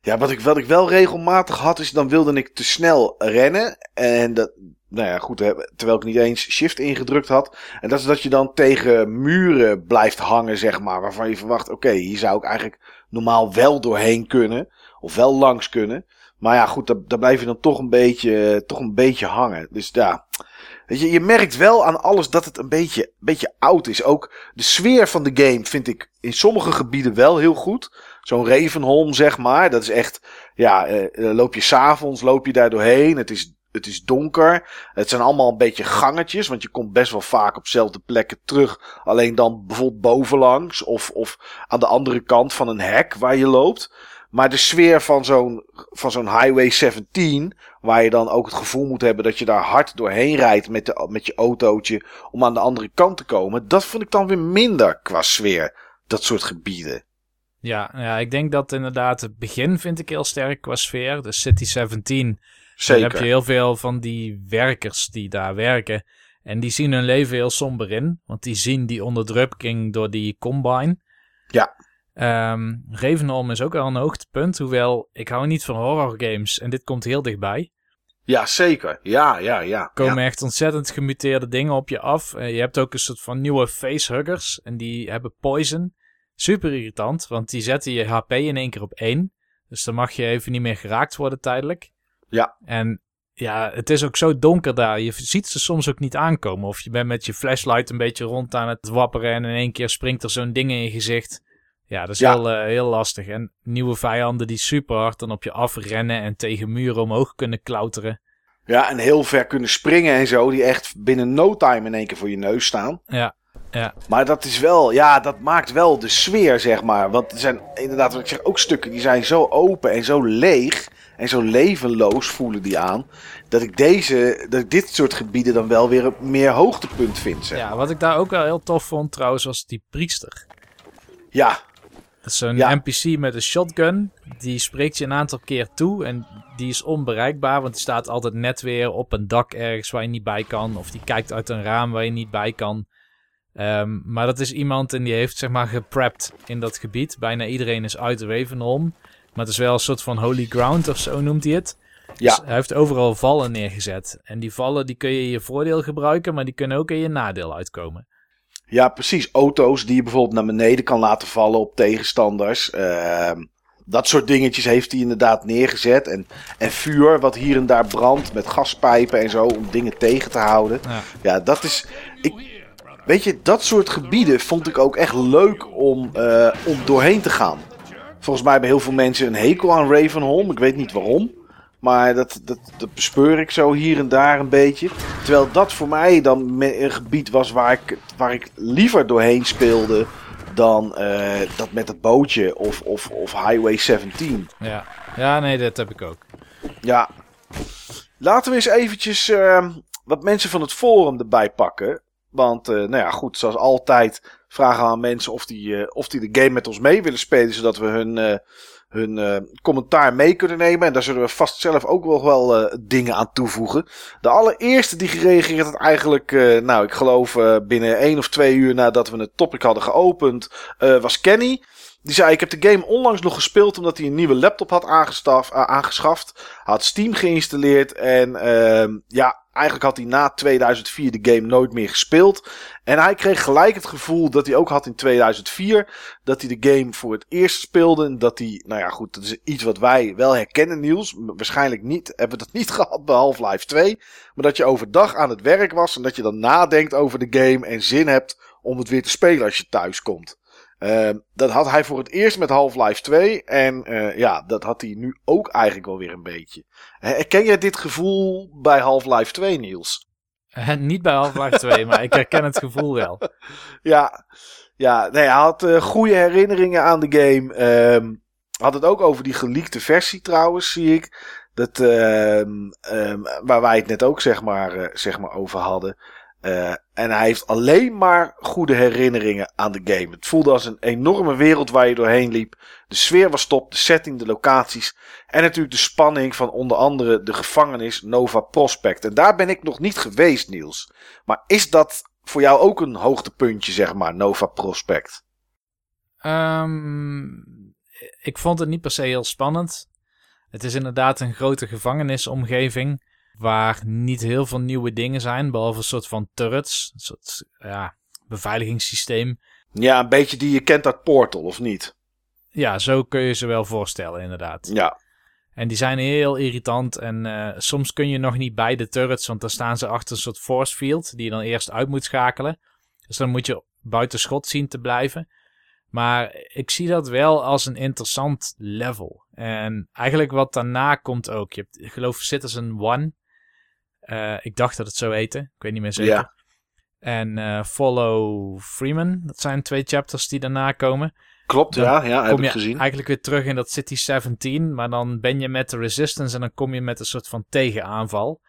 Ja, wat ik, wat ik wel regelmatig had, is dan wilde ik te snel rennen. En dat, nou ja, goed, terwijl ik niet eens shift ingedrukt had. En dat is dat je dan tegen muren blijft hangen, zeg maar. Waarvan je verwacht, oké, hier zou ik eigenlijk normaal wel doorheen kunnen. Of wel langs kunnen. Maar ja, goed, daar, blijf je dan toch een beetje, toch een beetje hangen. Dus ja, Weet je, je merkt wel aan alles dat het een beetje, beetje oud is. Ook de sfeer van de game vind ik in sommige gebieden wel heel goed. Zo'n Ravenholm, zeg maar. Dat is echt, ja, uh, loop je s'avonds, loop je daar doorheen. Het is, het is donker. Het zijn allemaal een beetje gangetjes, want je komt best wel vaak op dezelfde plekken terug. Alleen dan bijvoorbeeld bovenlangs of, of aan de andere kant van een hek waar je loopt. Maar de sfeer van zo'n, van zo'n Highway 17, waar je dan ook het gevoel moet hebben dat je daar hard doorheen rijdt met, met je autootje om aan de andere kant te komen, dat vond ik dan weer minder qua sfeer. Dat soort gebieden.
Ja, ja ik denk dat inderdaad het begin vind ik heel sterk qua sfeer. De City 17. Zeker. Daar heb je heel veel van die werkers die daar werken. En die zien hun leven heel somber in. Want die zien die onderdrukking door die combine.
Ja.
Um, Ravenholm is ook wel een hoogtepunt, hoewel ik hou niet van horror games en dit komt heel dichtbij.
Ja, zeker. Ja, ja, ja.
Er komen
ja.
echt ontzettend gemuteerde dingen op je af. Uh, je hebt ook een soort van nieuwe facehuggers en die hebben poison. Super irritant, want die zetten je HP in één keer op één. Dus dan mag je even niet meer geraakt worden tijdelijk.
Ja.
En ja, het is ook zo donker daar. Je ziet ze soms ook niet aankomen. Of je bent met je flashlight een beetje rond aan het wapperen en in één keer springt er zo'n ding in je gezicht. Ja, dat is Heel, uh, heel lastig. En nieuwe vijanden die super hard dan op je afrennen en tegen muren omhoog kunnen klauteren.
Ja, en heel ver kunnen springen en zo, die echt binnen no time in één keer voor je neus staan.
Ja. Ja.
Maar dat is wel, ja, dat maakt wel de sfeer, zeg maar. Want er zijn inderdaad, wat ik zeg, ook stukken die zijn zo open en zo leeg. En zo levenloos voelen die aan. Dat ik deze, dat ik dit soort gebieden dan wel weer een meer hoogtepunt vind. Zeg.
Ja, wat ik daar ook wel heel tof vond trouwens, was die priester.
Ja,
Dat is
Ja.
NPC met een shotgun. Die spreekt je een aantal keer toe. En die is onbereikbaar. Want die staat altijd net weer op een dak ergens waar je niet bij kan. Of die kijkt uit een raam waar je niet bij kan. Ehm, maar dat is iemand en die heeft zeg maar geprept in dat gebied. Bijna iedereen is uit Ravenholm. Maar het is wel een soort van holy ground of zo noemt hij het.
Ja.
Dus hij heeft overal vallen neergezet. En die vallen die kun je in je voordeel gebruiken. Maar die kunnen ook in je nadeel uitkomen.
ja, precies. Auto's die je bijvoorbeeld naar beneden kan laten vallen op tegenstanders. Ehm, dat soort dingetjes heeft hij inderdaad neergezet. En, en vuur wat hier en daar brandt met gaspijpen en zo om dingen tegen te houden.
Ja.
Ja, dat is. Ik, weet je, dat soort gebieden vond ik ook echt leuk om, eh, om doorheen te gaan. Volgens mij hebben heel veel mensen een hekel aan Ravenholm. Ik weet niet waarom. Maar dat, dat, dat bespeur ik zo hier en daar een beetje. Terwijl dat voor mij dan een gebied was waar ik, waar ik liever doorheen speelde. dan eh, dat met het bootje of, of, of Highway 17.
Ja. ja, nee, dat heb ik ook.
Ja. Laten we eens eventjes eh, wat mensen van het forum erbij pakken. Want, eh, nou ja, goed, zoals altijd vragen we aan mensen of die, eh, of die de game met ons mee willen spelen. Zodat we hun, eh, hun commentaar mee kunnen nemen. En daar zullen we vast zelf ook wel, wel dingen aan toevoegen. De allereerste die gereageerd had eigenlijk, nou, ik geloof binnen één of twee uur nadat we het topic hadden geopend, was Kenny. Die zei, ik heb de game onlangs nog gespeeld omdat hij een nieuwe laptop had aangestaf, aangeschaft. Had Steam geïnstalleerd en ehm, ja, eigenlijk had hij na 2004 de game nooit meer gespeeld. En hij kreeg gelijk het gevoel dat hij ook had in 2004, dat hij de game voor het eerst speelde. En dat hij, nou ja goed, dat is iets wat wij wel herkennen Niels. Waarschijnlijk niet, hebben we dat niet gehad bij Half-Life 2. Maar dat je overdag aan het werk was en dat je dan nadenkt over de game en zin hebt om het weer te spelen als je thuis komt. Ehm, dat had hij voor het eerst met Half-Life 2. En eh, ja, dat had hij nu ook eigenlijk wel weer een beetje. Herken jij dit gevoel bij Half-Life 2, Niels?
Eh, niet bij Half-Life 2, maar ik herken het gevoel wel.
Ja, ja nee, hij had eh, goede herinneringen aan de game. Ehm, had het ook over die geleakte versie trouwens, zie ik. Dat, ehm, waar wij het net ook zeg maar, zeg maar over hadden. Eh, en hij heeft alleen maar goede herinneringen aan de game. Het voelde als een enorme wereld waar je doorheen liep. De sfeer was top, de setting, de locaties. En natuurlijk de spanning van onder andere de gevangenis Nova Prospect. En daar ben ik nog niet geweest, Niels. Maar is dat voor jou ook een hoogtepuntje, zeg maar, Nova Prospect?
Ehm, ik vond het niet per se heel spannend. Het is inderdaad een grote gevangenisomgeving. Waar niet heel veel nieuwe dingen zijn. Behalve een soort van turrets. Een soort ja, beveiligingssysteem.
Ja, een beetje die je kent uit Portal, of niet?
Ja, zo kun je ze wel voorstellen, inderdaad.
Ja,
En die zijn heel irritant. En eh, soms kun je nog niet bij de turrets. Want dan staan ze achter een soort force field. Die je dan eerst uit moet schakelen. Dus dan moet je buiten schot zien te blijven. Maar ik zie dat wel als een interessant level. En eigenlijk wat daarna komt ook. Je hebt, ik geloof Citizen One. Eh, ik dacht dat het zo heette. Ik weet niet meer zeker.
Ja.
En eh, Follow Freeman. Dat zijn twee chapters die daarna komen.
klopt,
Dan
ja, ja heb
kom
ik
je
gezien.
eigenlijk weer terug in dat City 17. Maar dan ben je met de Resistance en dan kom je met een soort van tegenaanval.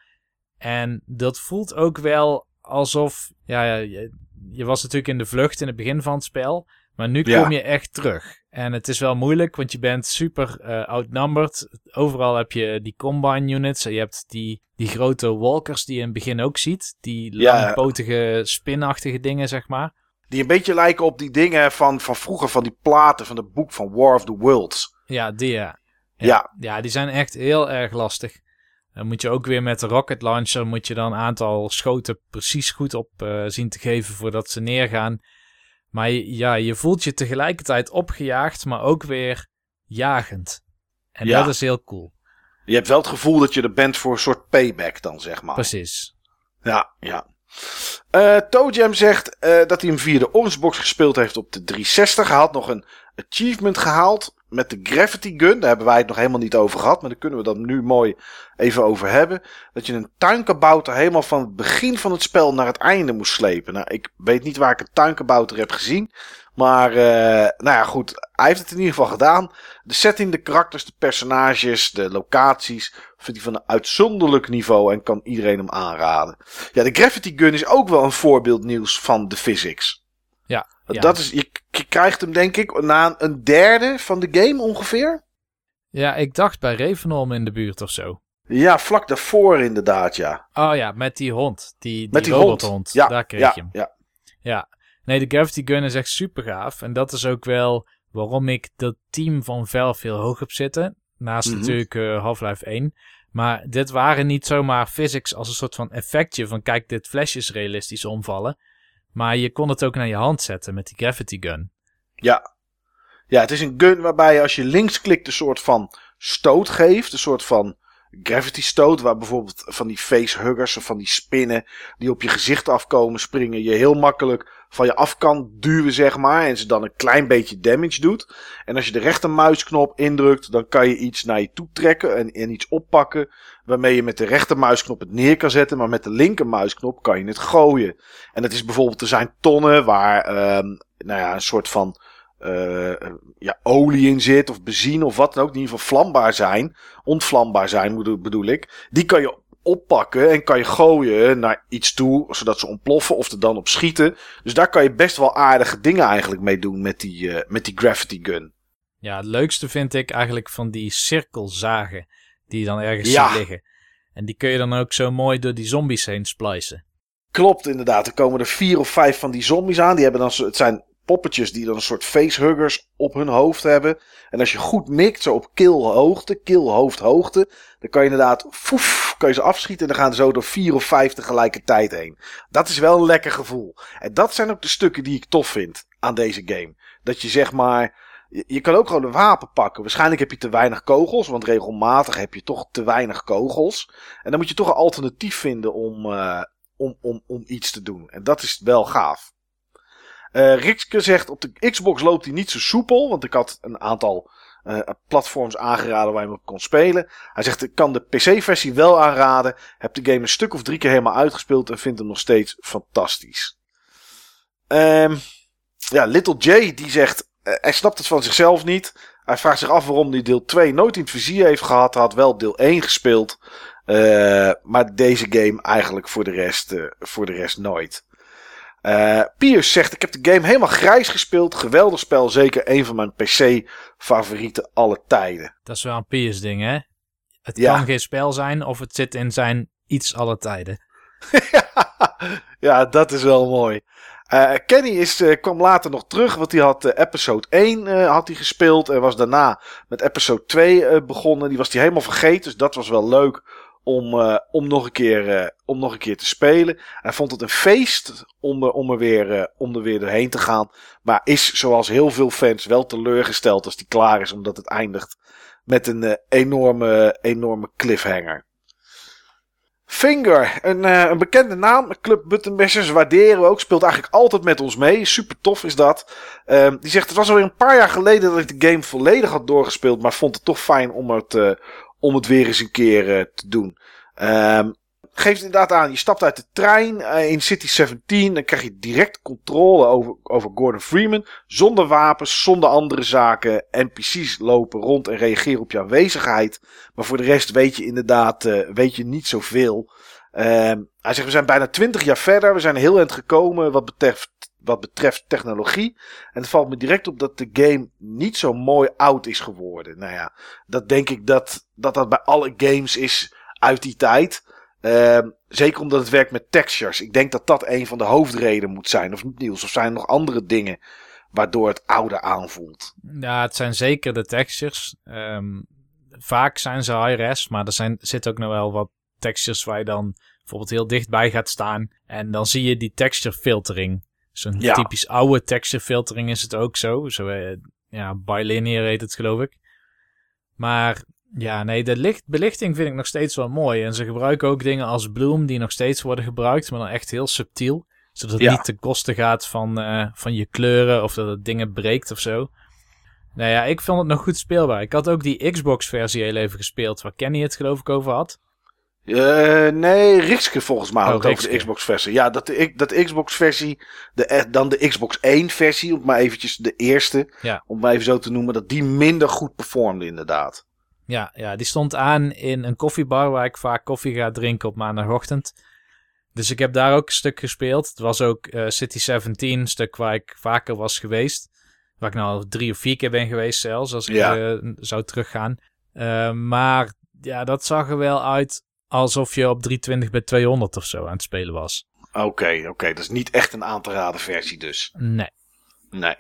En dat voelt ook wel alsof... Ja, ja je, je was natuurlijk in de vlucht in het begin van het spel. Maar nu
Ja.
kom je echt terug. En het is wel moeilijk, want je bent super eh, outnumbered. Overal heb je die combine units. En je hebt die, die grote walkers die je in het begin ook ziet. Die
Ja.
langpotige, spinachtige dingen, zeg maar.
Die een beetje lijken op die dingen van, van vroeger, van die platen van het boek van War of the Worlds.
Ja, die ja.
Ja.
Ja, die zijn echt heel erg lastig. Dan moet je ook weer met de rocket launcher moet je dan een aantal schoten precies goed op eh, zien te geven voordat ze neergaan. Maar ja, je voelt je tegelijkertijd opgejaagd, maar ook weer jagend. En
Ja.
dat is heel cool.
Je hebt wel het gevoel dat je er bent voor een soort payback dan, zeg maar.
Precies.
Ja, ja. ToeJam zegt eh, dat hij hem via de Orange Box gespeeld heeft op de 360. Hij had nog een achievement gehaald met de Gravity Gun. Daar hebben wij het nog helemaal niet over gehad. Maar daar kunnen we dat nu mooi even over hebben. Dat je een tuinkabouter helemaal van het begin van het spel naar het einde moest slepen. Nou, ik weet niet waar ik een tuinkabouter heb gezien. Maar, uh, nou ja, goed. Hij heeft het in ieder geval gedaan. De setting, de karakters, de personages, de locaties. Vindt hij van een uitzonderlijk niveau en kan iedereen hem aanraden. Ja, de Gravity Gun is ook wel een voorbeeld nieuws van de physics.
Ja. ja.
Dat is, je, je, krijgt hem denk ik na een derde van de game ongeveer.
Ja, ik dacht bij Ravenholm in de buurt of zo.
Ja, vlak daarvoor inderdaad, ja.
Oh ja, met die hond. Die, die
met die
robothond.
hond.
Ja, Daar kreeg
ja,
je hem.
Ja.
ja. Nee, de Gravity Gun is echt super gaaf. En dat is ook wel waarom ik dat team van Valve heel hoog heb zitten. Naast
Mhm.
natuurlijk uh, Half-Life 1. Maar dit waren niet zomaar physics als een soort van effectje van kijk, dit flesje is realistisch omvallen. Maar je kon het ook naar je hand zetten met die Gravity Gun.
Ja. Ja, het is een gun waarbij je als je links klikt een soort van stoot geeft. Een soort van gravity stoot. Waar bijvoorbeeld van die facehuggers of van die spinnen die op je gezicht afkomen springen. Je heel makkelijk van je af kan duwen zeg maar. En ze dan een klein beetje damage doet. En als je de rechtermuisknop indrukt dan kan je iets naar je toe trekken en, en iets oppakken. Waarmee je met de rechtermuisknop het neer kan zetten. Maar met de linkermuisknop kan je het gooien. En dat is bijvoorbeeld, er zijn tonnen waar um, nou ja, een soort van uh, ja, olie in zit, of benzine of wat dan ook, die in ieder geval vlambaar zijn, ontvlambaar zijn bedoel ik, die kan je oppakken en kan je gooien naar iets toe, zodat ze ontploffen of er dan op schieten. Dus daar kan je best wel aardige dingen eigenlijk mee doen met die, uh, met die gravity gun.
Ja, het leukste vind ik eigenlijk van die cirkelzagen die je dan ergens
ja.
ziet liggen. En die kun je dan ook zo mooi door die zombies heen splicen.
Klopt, inderdaad. Er komen er vier of vijf van die zombies aan. Die hebben dan, het zijn poppetjes die dan een soort facehuggers op hun hoofd hebben. En als je goed mikt, zo op keelhoogte, keelhoofdhoogte, dan kan je inderdaad, foef, kan je ze afschieten en dan gaan ze zo door vier of vijf tegelijkertijd heen. Dat is wel een lekker gevoel. En dat zijn ook de stukken die ik tof vind aan deze game. Dat je zeg maar, je, kan ook gewoon een wapen pakken. Waarschijnlijk heb je te weinig kogels, want regelmatig heb je toch te weinig kogels. En dan moet je toch een alternatief vinden om, uh, om, om, om iets te doen. En dat is wel gaaf. Uh, zegt op de Xbox loopt hij niet zo soepel. Want ik had een aantal uh, platforms aangeraden waar je hem op kon spelen. Hij zegt ik kan de PC-versie wel aanraden. Heb de game een stuk of drie keer helemaal uitgespeeld en vind hem nog steeds fantastisch. Um, ja, Little J die zegt hij snapt het van zichzelf niet. Hij vraagt zich af waarom hij deel 2 nooit in het vizier heeft gehad. Hij had wel deel 1 gespeeld. maar deze game eigenlijk voor de rest, voor de rest nooit. Uh, Piers zegt: Ik heb de game helemaal grijs gespeeld. Geweldig spel, zeker een van mijn PC-favorieten alle tijden.
Dat is wel een Piers-ding, hè? Het
Ja.
kan geen spel zijn of het zit in zijn iets alle tijden.
ja, dat is wel mooi. Uh, Kenny is, uh, kwam later nog terug, want hij had uh, episode 1 had hij gespeeld en was daarna met episode 2 begonnen. Die was hij helemaal vergeten, dus dat was wel leuk om, om, nog, een keer, om nog een keer te spelen. Hij vond het een feest om er, om er, weer, om er weer doorheen te gaan. Maar is zoals heel veel fans wel teleurgesteld als die klaar is. Omdat het eindigt met een enorme, enorme cliffhanger. Finger, een, een bekende naam. Club Buttonbashers waarderen we ook. Speelt eigenlijk altijd met ons mee. Super tof is dat. Ehm, die zegt het was alweer een paar jaar geleden dat ik de game volledig had doorgespeeld. Maar vond het toch fijn om het om het weer eens een keer uh, te doen. Um, geeft inderdaad aan, je stapt uit de trein uh, in City 17. Dan krijg je direct controle over, over Gordon Freeman. Zonder wapens, zonder andere zaken. NPC's lopen rond en reageren op je aanwezigheid. Maar voor de rest weet je inderdaad uh, weet je niet zoveel. Um, hij zegt, we zijn bijna 20 jaar verder. We zijn heel eind gekomen wat betreft wat betreft technologie. En het valt me direct op dat de game niet zo mooi oud is geworden. Nou ja, dat denk ik dat dat, dat bij alle games is uit die tijd. Uh, zeker omdat het werkt met textures. Ik denk dat dat een van de hoofdredenen moet zijn. Of niet Niels, of zijn er nog andere dingen waardoor het ouder aanvoelt?
Ja, het zijn zeker de textures. Um, vaak zijn ze high-res, maar er zijn, zit ook nog wel wat textures waar je dan bijvoorbeeld heel dichtbij gaat staan. En dan zie je die texture filtering. Zo'n
Ja.
typisch oude texture filtering is het ook zo. zo eh, ja, bilinear heet het geloof ik. Maar ja, nee, de licht, belichting vind ik nog steeds wel mooi. En ze gebruiken ook dingen als bloem die nog steeds worden gebruikt, maar dan echt heel subtiel. Zodat het
Ja.
niet ten koste gaat van, eh, van je kleuren of dat het dingen breekt of zo. Nou ja, ik vond het nog goed speelbaar. Ik had ook die Xbox-versie heel even gespeeld, waar Kenny het geloof ik over had.
Uh, nee, Rikske volgens mij had oh, over de Xbox-versie. Ja, dat, de, dat Xbox-versie, de, dan de Xbox 1-versie, om maar eventjes de eerste, ja. om maar even zo te noemen, dat die minder goed performde inderdaad.
Ja, ja, die stond aan in een koffiebar waar ik vaak koffie ga drinken op maandagochtend. Dus ik heb daar ook een stuk gespeeld. Het was ook uh, City 17, een stuk waar ik vaker was geweest. Waar ik nou drie of vier keer ben geweest zelfs, als ik ja. uh, zou teruggaan. Uh, maar ja, dat zag er wel uit alsof je op 320 bij 200 of zo aan het spelen was.
Oké, oké. Dat is niet echt een aan te raden versie dus.
Nee.
Nee.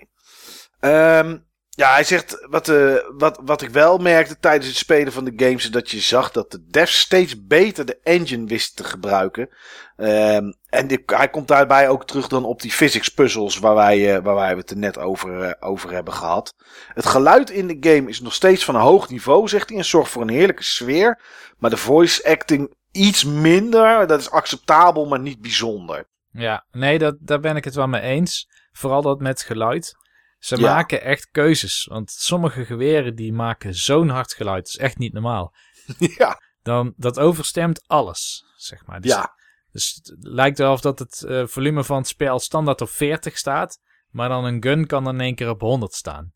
Um, ja, hij zegt, wat, uh, wat, wat ik wel merkte tijdens het spelen van de games, is dat je zag dat de devs steeds beter de engine wisten te gebruiken. Um, en hij komt daarbij ook terug dan op die physics puzzles waar wij, uh, waar wij het er net over, uh, over hebben gehad. Het geluid in de game is nog steeds van een hoog niveau, zegt hij, en zorgt voor een heerlijke sfeer. Maar de voice acting iets minder, dat is acceptabel, maar niet bijzonder.
Ja, nee, dat, daar ben ik het wel mee eens. Vooral dat met geluid. Ze maken echt keuzes. Want sommige geweren die maken zo'n hard geluid. Dat is echt niet normaal.
Ja.
Dan, dat overstemt alles, zeg maar. Dus,
ja.
Dus het lijkt wel of dat het uh, volume van het spel standaard op 40 staat. Maar dan een gun kan dan in één keer op 100 staan.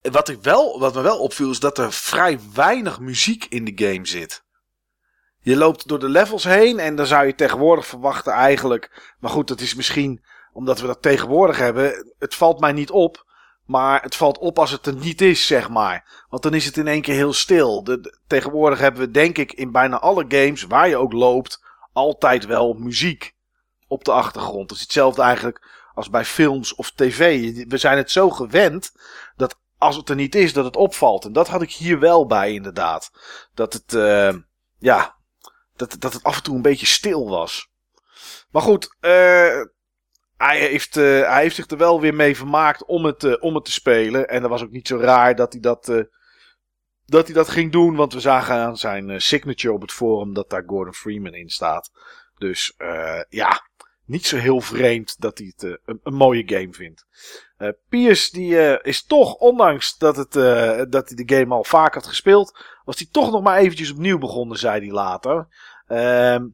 Wat, ik wel, wat me wel opviel is dat er vrij weinig muziek in de game zit. Je loopt door de levels heen en dan zou je tegenwoordig verwachten eigenlijk. Maar goed, dat is misschien omdat we dat tegenwoordig hebben. Het valt mij niet op. Maar het valt op als het er niet is, zeg maar. Want dan is het in één keer heel stil. De, tegenwoordig hebben we, denk ik, in bijna alle games waar je ook loopt, altijd wel muziek op de achtergrond. Dat is hetzelfde eigenlijk als bij films of tv. We zijn het zo gewend dat als het er niet is, dat het opvalt. En dat had ik hier wel bij, inderdaad. Dat het, uh, ja, dat, dat het af en toe een beetje stil was. Maar goed, uh, hij heeft, uh, hij heeft zich er wel weer mee vermaakt om het, uh, om het te spelen. En dat was ook niet zo raar dat hij dat, uh, dat, hij dat ging doen. Want we zagen aan zijn signature op het forum dat daar Gordon Freeman in staat. Dus ja, niet zo heel vreemd dat hij het een, een, mooie game vindt. Piers die is toch, ondanks dat, het, dat hij de game al vaak had gespeeld, was hij toch nog maar eventjes opnieuw begonnen, zei hij later. Ehm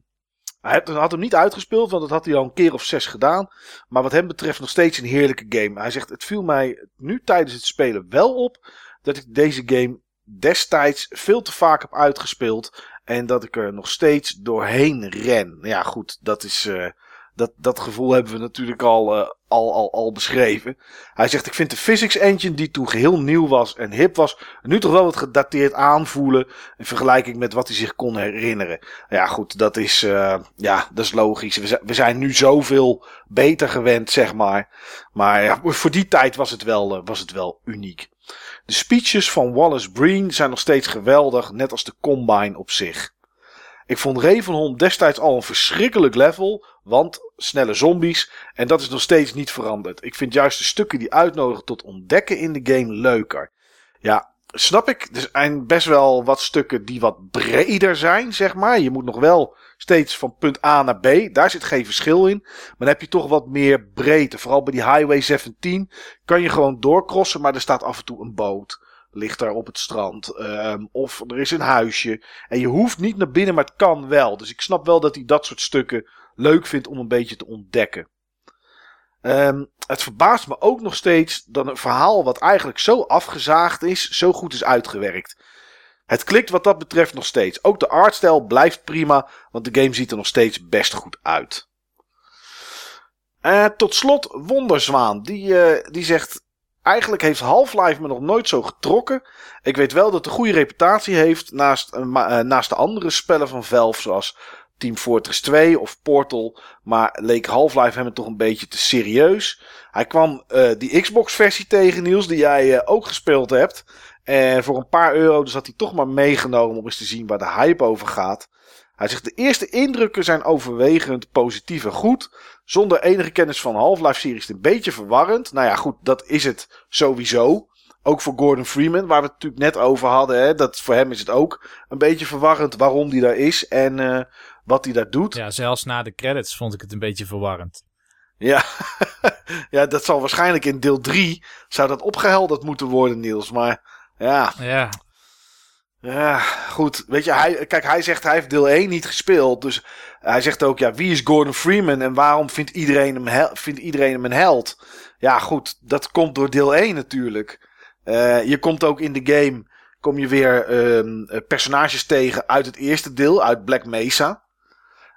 hij had hem niet uitgespeeld, want dat had hij al een keer of zes gedaan. Maar wat hem betreft nog steeds een heerlijke game. Hij zegt, het viel mij nu tijdens het spelen wel op dat ik deze game destijds veel te vaak heb uitgespeeld. En dat ik er nog steeds doorheen ren. Ja goed, dat is... Uh, dat, dat gevoel hebben we natuurlijk al, uh, al, al, al beschreven. Hij zegt: Ik vind de physics engine, die toen geheel nieuw was en hip was, nu toch wel wat gedateerd aanvoelen. In vergelijking met wat hij zich kon herinneren. Ja, goed, dat is, uh, ja, dat is logisch. We zijn, nu zoveel beter gewend, zeg maar. Maar ja, voor die tijd was het wel, uh, was het wel uniek. De speeches van Wallace Breen zijn nog steeds geweldig, net als de Combine op zich. Ik vond Ravenholm destijds al een verschrikkelijk level, want snelle zombies. En dat is nog steeds niet veranderd. Ik vind juist de stukken die uitnodigen tot ontdekken in de game leuker. Ja, snap ik. Er zijn best wel wat stukken die wat breder zijn, zeg maar. Je moet nog wel steeds van punt A naar B. Daar zit geen verschil in. Maar dan heb je toch wat meer breedte. Vooral bij die Highway 17 kan je gewoon doorcrossen, maar er staat af en toe een boot ligt daar op het strand. Um, of er is een huisje. En je hoeft niet naar binnen, maar het kan wel. Dus ik snap wel dat hij dat soort stukken leuk vindt om een beetje te ontdekken. Um, het verbaast me ook nog steeds dat een verhaal wat eigenlijk zo afgezaagd is, zo goed is uitgewerkt. Het klikt wat dat betreft nog steeds. Ook de artstijl blijft prima, want de game ziet er nog steeds best goed uit. Uh, tot slot Wonderzwaan. Die, uh, die zegt: Eigenlijk heeft Half-Life me nog nooit zo getrokken. Ik weet wel dat het een goede reputatie heeft naast, uh, naast de andere spellen van Valve, zoals Team Fortress 2 of Portal. Maar leek Half-Life hem toch een beetje te serieus. Hij kwam uh, die Xbox-versie tegen, Niels, die jij ook gespeeld hebt. En voor een paar euro dus had hij toch maar meegenomen om eens te zien waar de hype over gaat. Hij zegt de eerste indrukken zijn overwegend positief en goed. Zonder enige kennis van Half-Life series is het een beetje verwarrend. Nou ja, goed, dat is het sowieso. Ook voor Gordon Freeman, waar we het natuurlijk net over hadden. Hè, dat voor hem is het ook een beetje verwarrend waarom die daar is en uh, wat hij daar doet.
Ja, zelfs na de credits vond ik het een beetje verwarrend.
Ja. ja, dat zal waarschijnlijk in deel 3 zou dat opgehelderd moeten worden, Niels. Maar ja.
Ja.
Ja, goed. Weet je, hij, kijk, hij zegt hij heeft deel 1 niet gespeeld. Dus hij zegt ook, ja, wie is Gordon Freeman en waarom vindt iedereen hem, vindt iedereen hem een held? Ja, goed, dat komt door deel 1 natuurlijk. Uh, je komt ook in de game, kom je weer uh, personages tegen uit het eerste deel, uit Black Mesa.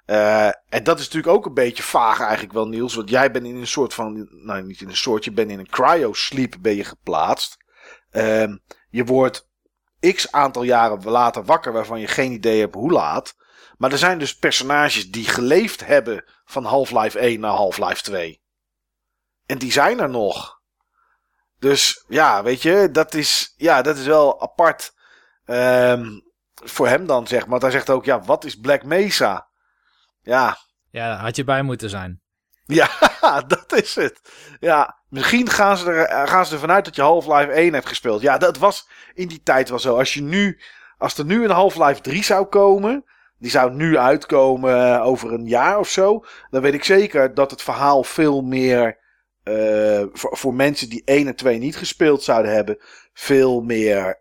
Uh, en dat is natuurlijk ook een beetje vaag eigenlijk wel, Niels. Want jij bent in een soort van, nou niet in een soort, je bent in een cryo-sleep ben je geplaatst. Ehm, je wordt x aantal jaren later wakker waarvan je geen idee hebt hoe laat. Maar er zijn dus personages die geleefd hebben van Half-Life 1 naar Half-Life 2. En die zijn er nog. Dus ja, weet je, dat is, ja, dat is wel apart um, voor hem dan, zeg maar. hij zegt ook, ja, wat is Black Mesa? Ja.
Ja, had je bij moeten zijn.
Ja, dat is het. Ja, misschien gaan ze, er, gaan ze ervan uit dat je Half-Life 1 hebt gespeeld. Ja, dat was in die tijd wel zo. Als, je nu, als er nu een Half-Life 3 zou komen, die zou nu uitkomen eh, over een jaar of zo, dan weet ik zeker dat het verhaal veel meer uh, voor, mensen die 1 en 2 niet gespeeld zouden hebben, veel meer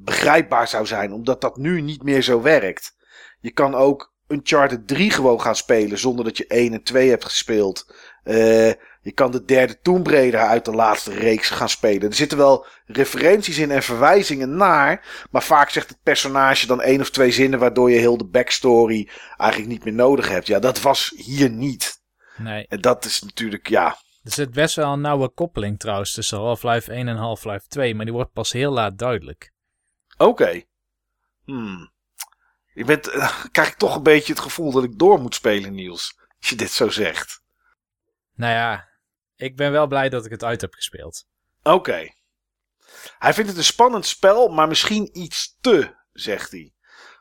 begrijpbaar zou zijn, omdat dat nu niet meer zo werkt. Je kan ook Uncharted 3 gewoon gaan spelen zonder dat je 1 en 2 hebt gespeeld. Uh, je kan de derde Tomb Raider uit de laatste reeks gaan spelen. Er zitten wel referenties in en verwijzingen naar. Maar vaak zegt het personage dan één of twee zinnen waardoor je heel de backstory eigenlijk niet meer nodig hebt. Ja, dat was hier niet.
Nee.
En dat is natuurlijk, ja.
Er zit best wel een nauwe koppeling trouwens tussen Half-Life 1 en Half-Life 2. Maar die wordt pas heel laat duidelijk.
Oké. Okay. Hmm. Ik ben, krijg ik toch een beetje het gevoel dat ik door moet spelen, Niels. Als je dit zo zegt.
Nou ja, ik ben wel blij dat ik het uit heb gespeeld.
Oké. Hij vindt het een spannend spel, maar misschien iets te, zegt hij.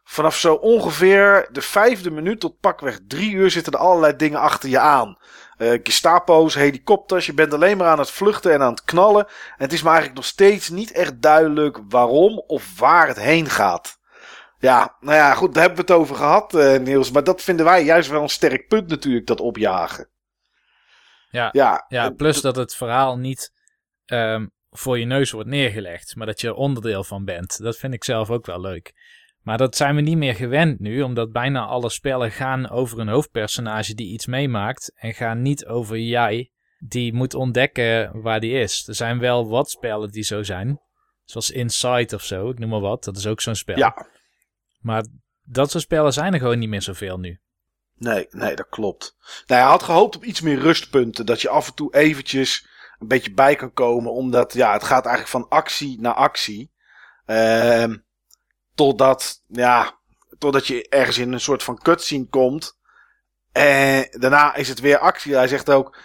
Vanaf zo ongeveer de vijfde minuut tot pakweg drie uur zitten er allerlei dingen achter je aan. Uh, Gestapo's, helikopters, je bent alleen maar aan het vluchten en aan het knallen. En het is me eigenlijk nog steeds niet echt duidelijk waarom of waar het heen gaat. Ja, nou ja, goed, daar hebben we het over gehad, uh, Niels. Maar dat vinden wij juist wel een sterk punt natuurlijk, dat opjagen.
Ja, ja, ja plus dat het verhaal niet um, voor je neus wordt neergelegd, maar dat je er onderdeel van bent. Dat vind ik zelf ook wel leuk. Maar dat zijn we niet meer gewend nu, omdat bijna alle spellen gaan over een hoofdpersonage die iets meemaakt en gaan niet over jij die moet ontdekken waar die is. Er zijn wel wat spellen die zo zijn, zoals Inside of zo, ik noem maar wat. Dat is ook zo'n spel.
Ja.
Maar dat soort spellen zijn er gewoon niet meer zoveel nu.
Nee, nee, dat klopt. Nou, hij had gehoopt op iets meer rustpunten. Dat je af en toe eventjes een beetje bij kan komen. Omdat, ja, het gaat eigenlijk van actie naar actie. Uh, totdat, ja, totdat je ergens in een soort van cutscene komt. En daarna is het weer actie. Hij zegt ook, op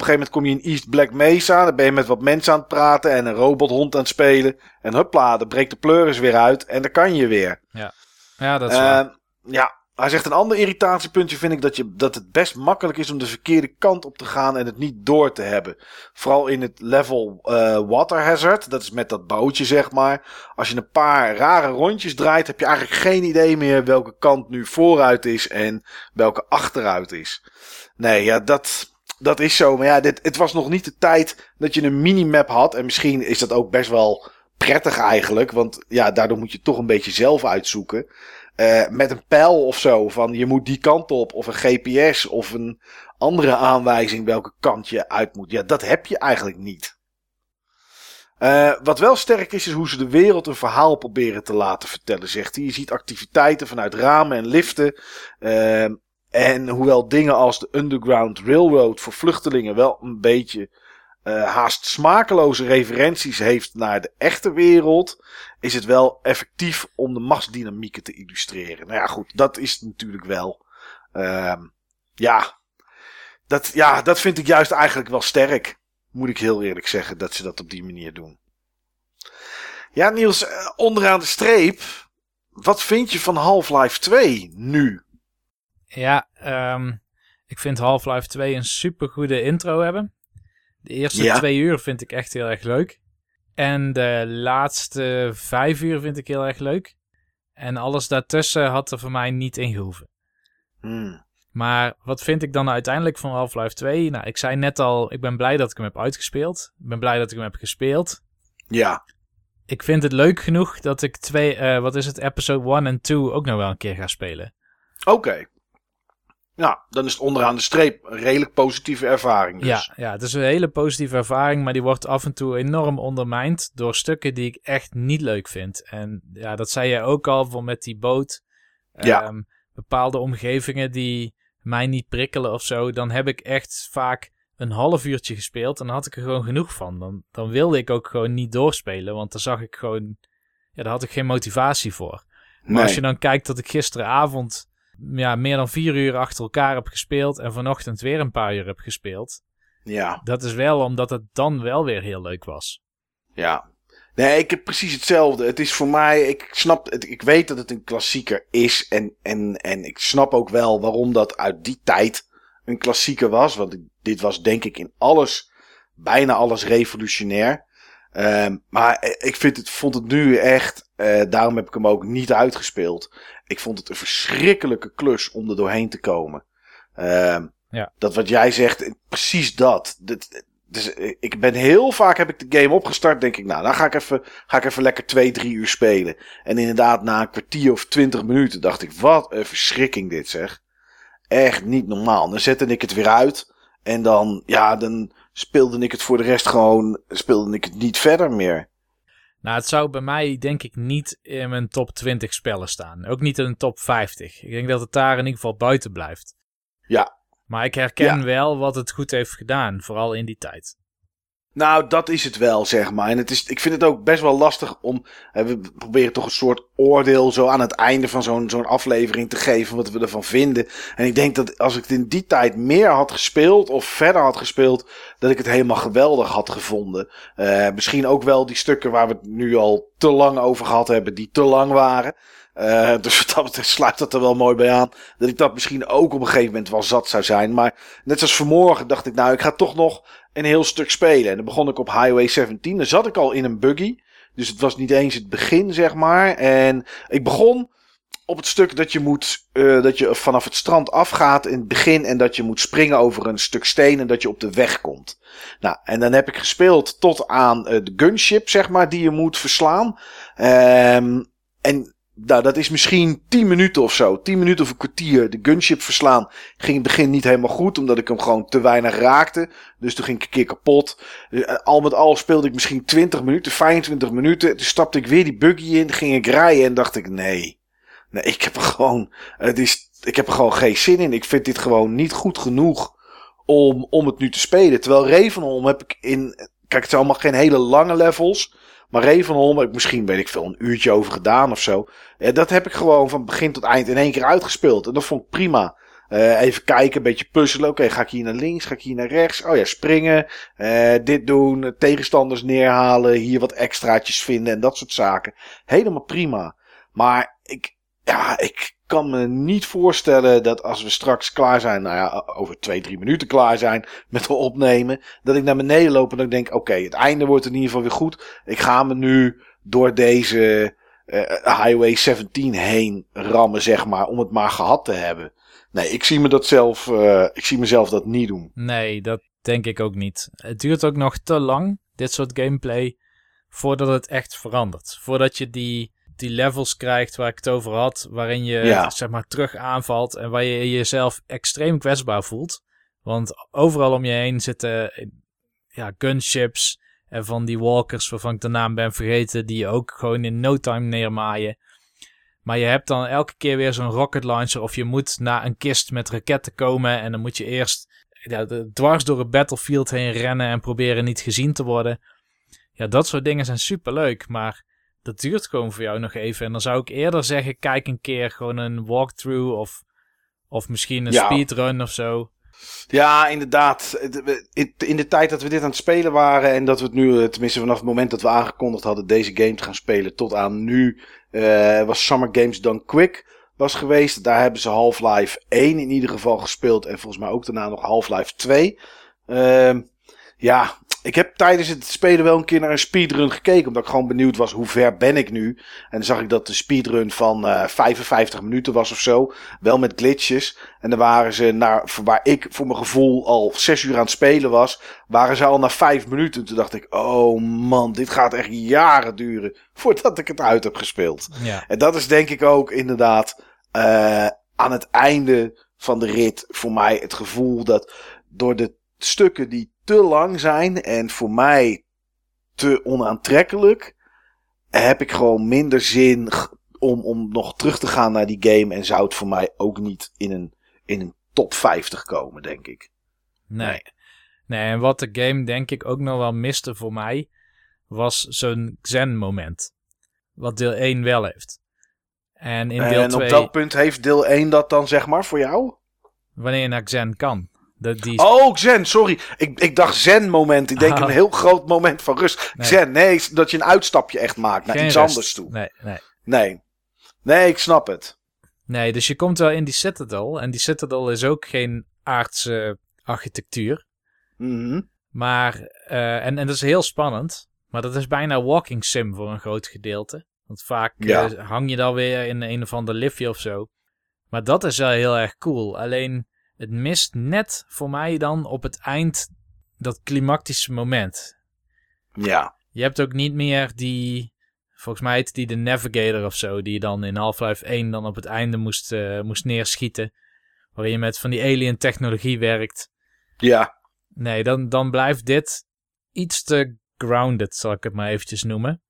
een gegeven moment kom je in East Black Mesa. Dan ben je met wat mensen aan het praten en een robothond aan het spelen. En hupla, dan breekt de pleuris weer uit en dan kan je weer.
Ja, ja dat is uh,
Ja, hij zegt een ander irritatiepuntje vind ik dat, je, dat het best makkelijk is om de verkeerde kant op te gaan en het niet door te hebben. Vooral in het level uh, Water Hazard, dat is met dat bootje zeg maar. Als je een paar rare rondjes draait heb je eigenlijk geen idee meer welke kant nu vooruit is en welke achteruit is. Nee, ja, dat, dat is zo. Maar ja, dit, het was nog niet de tijd dat je een minimap had. En misschien is dat ook best wel prettig eigenlijk. Want ja, daardoor moet je toch een beetje zelf uitzoeken. Uh, met een pijl of zo van je moet die kant op of een GPS of een andere aanwijzing welke kant je uit moet. Ja, dat heb je eigenlijk niet. Uh, wat wel sterk is, is hoe ze de wereld een verhaal proberen te laten vertellen, zegt hij. Je ziet activiteiten vanuit ramen en liften. Uh, en hoewel dingen als de Underground Railroad voor vluchtelingen wel een beetje uh, haast smakeloze referenties heeft naar de echte wereld, is het wel effectief om de machtsdynamieken te illustreren. Nou ja, goed, dat is natuurlijk wel. Uh, ja, dat, ja, dat vind ik juist eigenlijk wel sterk. Moet ik heel eerlijk zeggen, dat ze dat op die manier doen. Ja, Niels, eh, onderaan de streep. Wat vind je van Half-Life 2 nu?
Ja, um, ik vind Half-Life 2 een supergoede intro hebben. De eerste twee uur vind ik echt heel erg leuk. En de laatste vijf uur vind ik heel erg leuk. En alles daartussen had er voor mij niet in gehoeven.
Hmm.
Maar wat vind ik dan uiteindelijk van Half-Life 2? Nou, ik zei net al, ik ben blij dat ik hem heb uitgespeeld. Ik ben blij dat ik hem heb gespeeld.
Ja.
Ik vind het leuk genoeg dat ik twee, uh, wat is het, episode 1 en 2 ook nog wel een keer ga spelen.
Oké. Nou, dan is het onderaan de streep een redelijk positieve ervaring. Dus.
Ja, ja, het is een hele positieve ervaring, maar die wordt af en toe enorm ondermijnd door stukken die ik echt niet leuk vind. En ja, dat zei je ook al, voor met die boot.
Ja. Um,
bepaalde omgevingen die mij niet prikkelen of zo, dan heb ik echt vaak een half uurtje gespeeld en dan had ik er gewoon genoeg van. Dan, dan wilde ik ook gewoon niet doorspelen, want dan zag ik gewoon, ja, daar had ik geen motivatie voor. Maar als je dan kijkt dat ik gisteravond ja, meer dan vier uur achter elkaar heb gespeeld en vanochtend weer een paar uur heb gespeeld.
Ja.
Dat is wel omdat het dan wel weer heel leuk was.
Ja. Nee, ik heb precies hetzelfde. Het is voor mij, ik snap, het, ik weet dat het een klassieker is. En, en, en ik snap ook wel waarom dat uit die tijd een klassieker was. Want dit was denk ik in alles, bijna alles revolutionair. Um, maar ik vind het, vond het nu echt, uh, daarom heb ik hem ook niet uitgespeeld. Ik vond het een verschrikkelijke klus om er doorheen te komen. Uh,
ja.
Dat wat jij zegt, precies dat. dat dus ik ben heel vaak heb ik de game opgestart, denk ik, nou, dan ga ik even, ga ik even lekker twee, drie uur spelen. En inderdaad, na een kwartier of twintig minuten dacht ik, wat een verschrikking dit zeg. Echt niet normaal. Dan zette ik het weer uit. En dan, ja, dan speelde ik het voor de rest gewoon, speelde ik het niet verder meer.
Nou, het zou bij mij denk ik niet in mijn top 20 spellen staan. Ook niet in een top 50. Ik denk dat het daar in ieder geval buiten blijft.
Ja.
Maar ik herken wel wat het goed heeft gedaan, vooral in die tijd.
Nou, dat is het wel, zeg maar. En het is, ik vind het ook best wel lastig om. we proberen toch een soort oordeel zo aan het einde van zo'n zo'n aflevering te geven. Wat we ervan vinden. En ik denk dat als ik het in die tijd meer had gespeeld. of verder had gespeeld. dat ik het helemaal geweldig had gevonden. Uh, misschien ook wel die stukken waar we het nu al te lang over gehad hebben. die te lang waren. Uh, dus wat dat sluit dat er wel mooi bij aan. Dat ik dat misschien ook op een gegeven moment wel zat zou zijn. Maar net zoals vanmorgen dacht ik, nou, ik ga toch nog een heel stuk spelen. En dan begon ik op Highway 17. Dan zat ik al in een buggy. Dus het was niet eens het begin, zeg maar. En ik begon op het stuk dat je moet, uh, dat je vanaf het strand afgaat in het begin. En dat je moet springen over een stuk steen en dat je op de weg komt. Nou, en dan heb ik gespeeld tot aan uh, de gunship, zeg maar, die je moet verslaan. Um, en nou, dat is misschien 10 minuten of zo. 10 minuten of een kwartier. De gunship verslaan ging in het begin niet helemaal goed. Omdat ik hem gewoon te weinig raakte. Dus toen ging ik een keer kapot. Eh, al met al speelde ik misschien 20 minuten, 25 minuten. Toen stapte ik weer die buggy in. Ging ik rijden en dacht ik nee. Nee, ik heb er gewoon, het is, ik heb er gewoon geen zin in. Ik vind dit gewoon niet goed genoeg om, om het nu te spelen. Terwijl Ravenholm heb ik in, kijk het zijn allemaal geen hele lange levels. Maar Ravenholm heb ik misschien, weet ik veel, een uurtje over gedaan of zo. Dat heb ik gewoon van begin tot eind in één keer uitgespeeld. En dat vond ik prima. Uh, even kijken, een beetje puzzelen. Oké, ga ik hier naar links? Ga ik hier naar rechts? Oh ja, springen. Uh, dit doen. Tegenstanders neerhalen. Hier wat extraatjes vinden en dat soort zaken. Helemaal prima. Maar ik, ja, ik kan me niet voorstellen dat als we straks klaar zijn, nou ja, over twee, drie minuten klaar zijn met opnemen, dat ik naar beneden loop en ik denk, oké, het einde wordt in ieder geval weer goed. Ik ga me nu door deze uh, Highway 17 heen rammen, zeg maar, om het maar gehad te hebben. Nee, ik zie me dat zelf, uh, ik zie mezelf dat niet doen.
Nee, dat denk ik ook niet. Het duurt ook nog te lang, dit soort gameplay, voordat het echt verandert. Voordat je die die levels krijgt waar ik het over had, waarin je zeg maar terug aanvalt en waar je jezelf extreem kwetsbaar voelt. Want overal om je heen zitten ja, gunships en van die walkers waarvan ik de naam ben vergeten, die je ook gewoon in no time neermaaien. Maar je hebt dan elke keer weer zo'n rocket launcher of je moet naar een kist met raketten komen en dan moet je eerst ja, dwars door het battlefield heen rennen en proberen niet gezien te worden. Ja, dat soort dingen zijn super leuk, maar dat duurt gewoon voor jou nog even. En dan zou ik eerder zeggen, kijk een keer gewoon een walkthrough of, of misschien een speedrun of zo.
Ja, inderdaad. In de tijd dat we dit aan het spelen waren en dat we het nu, eh, tenminste vanaf het moment dat we aangekondigd hadden deze game te gaan spelen tot aan nu, uh, was Summer Games Done Quick was geweest. Daar hebben ze Half-Life 1 in ieder geval gespeeld en volgens mij ook daarna nog Half-Life 2. Uh, ehm, ja, ik heb tijdens het spelen wel een keer naar een speedrun gekeken. Omdat ik gewoon benieuwd was hoe ver ben ik nu. En dan zag ik dat de speedrun van uh, 55 minuten was of zo. Wel met glitches. En dan waren ze naar, waar ik voor mijn gevoel al 6 uur aan het spelen was. Waren ze al na 5 minuten. Toen dacht ik, oh man, dit gaat echt jaren duren. Voordat ik het uit heb gespeeld.
Ja.
En dat is denk ik ook inderdaad uh, aan het einde van de rit voor mij het gevoel dat door de stukken die te lang zijn en voor mij te onaantrekkelijk, heb ik gewoon minder zin om, om nog terug te gaan naar die game. En zou het voor mij ook niet in een, in een top 50 komen, denk ik.
Nee. nee. En wat de game denk ik ook nog wel miste voor mij, was zo'n zen-moment. Wat deel 1 wel heeft. En in deel
en
2...
op dat punt heeft deel 1 dat dan zeg maar voor jou?
Wanneer je naar Zen kan. Dat die...
Oh, Zen, sorry. Ik, ik dacht Zen-moment. Ik denk
Oh.
een heel groot moment van rust.
Nee.
Zen, nee, dat je een uitstapje echt maakt naar
Geen
iets
rust.
anders toe.
Nee, nee.
Nee. Nee, ik snap het.
Nee, dus je komt wel in die Citadel. En die Citadel is ook geen aardse architectuur.
Mhm.
Maar, eh, en, en dat is heel spannend. Maar dat is bijna walking sim voor een groot gedeelte. Want vaak eh, hang je dan weer in een of ander liftje of zo. Maar dat is wel heel erg cool. Alleen, het mist net voor mij dan op het eind dat klimactische moment.
Ja.
Je hebt ook niet meer die, volgens mij heet die de Navigator of zo, die je dan in Half-Life 1 dan op het einde moest, eh, moest neerschieten. Waarin je met van die alien technologie werkt.
Ja.
Nee, dan, dan blijft dit iets te grounded, zal ik het maar eventjes noemen.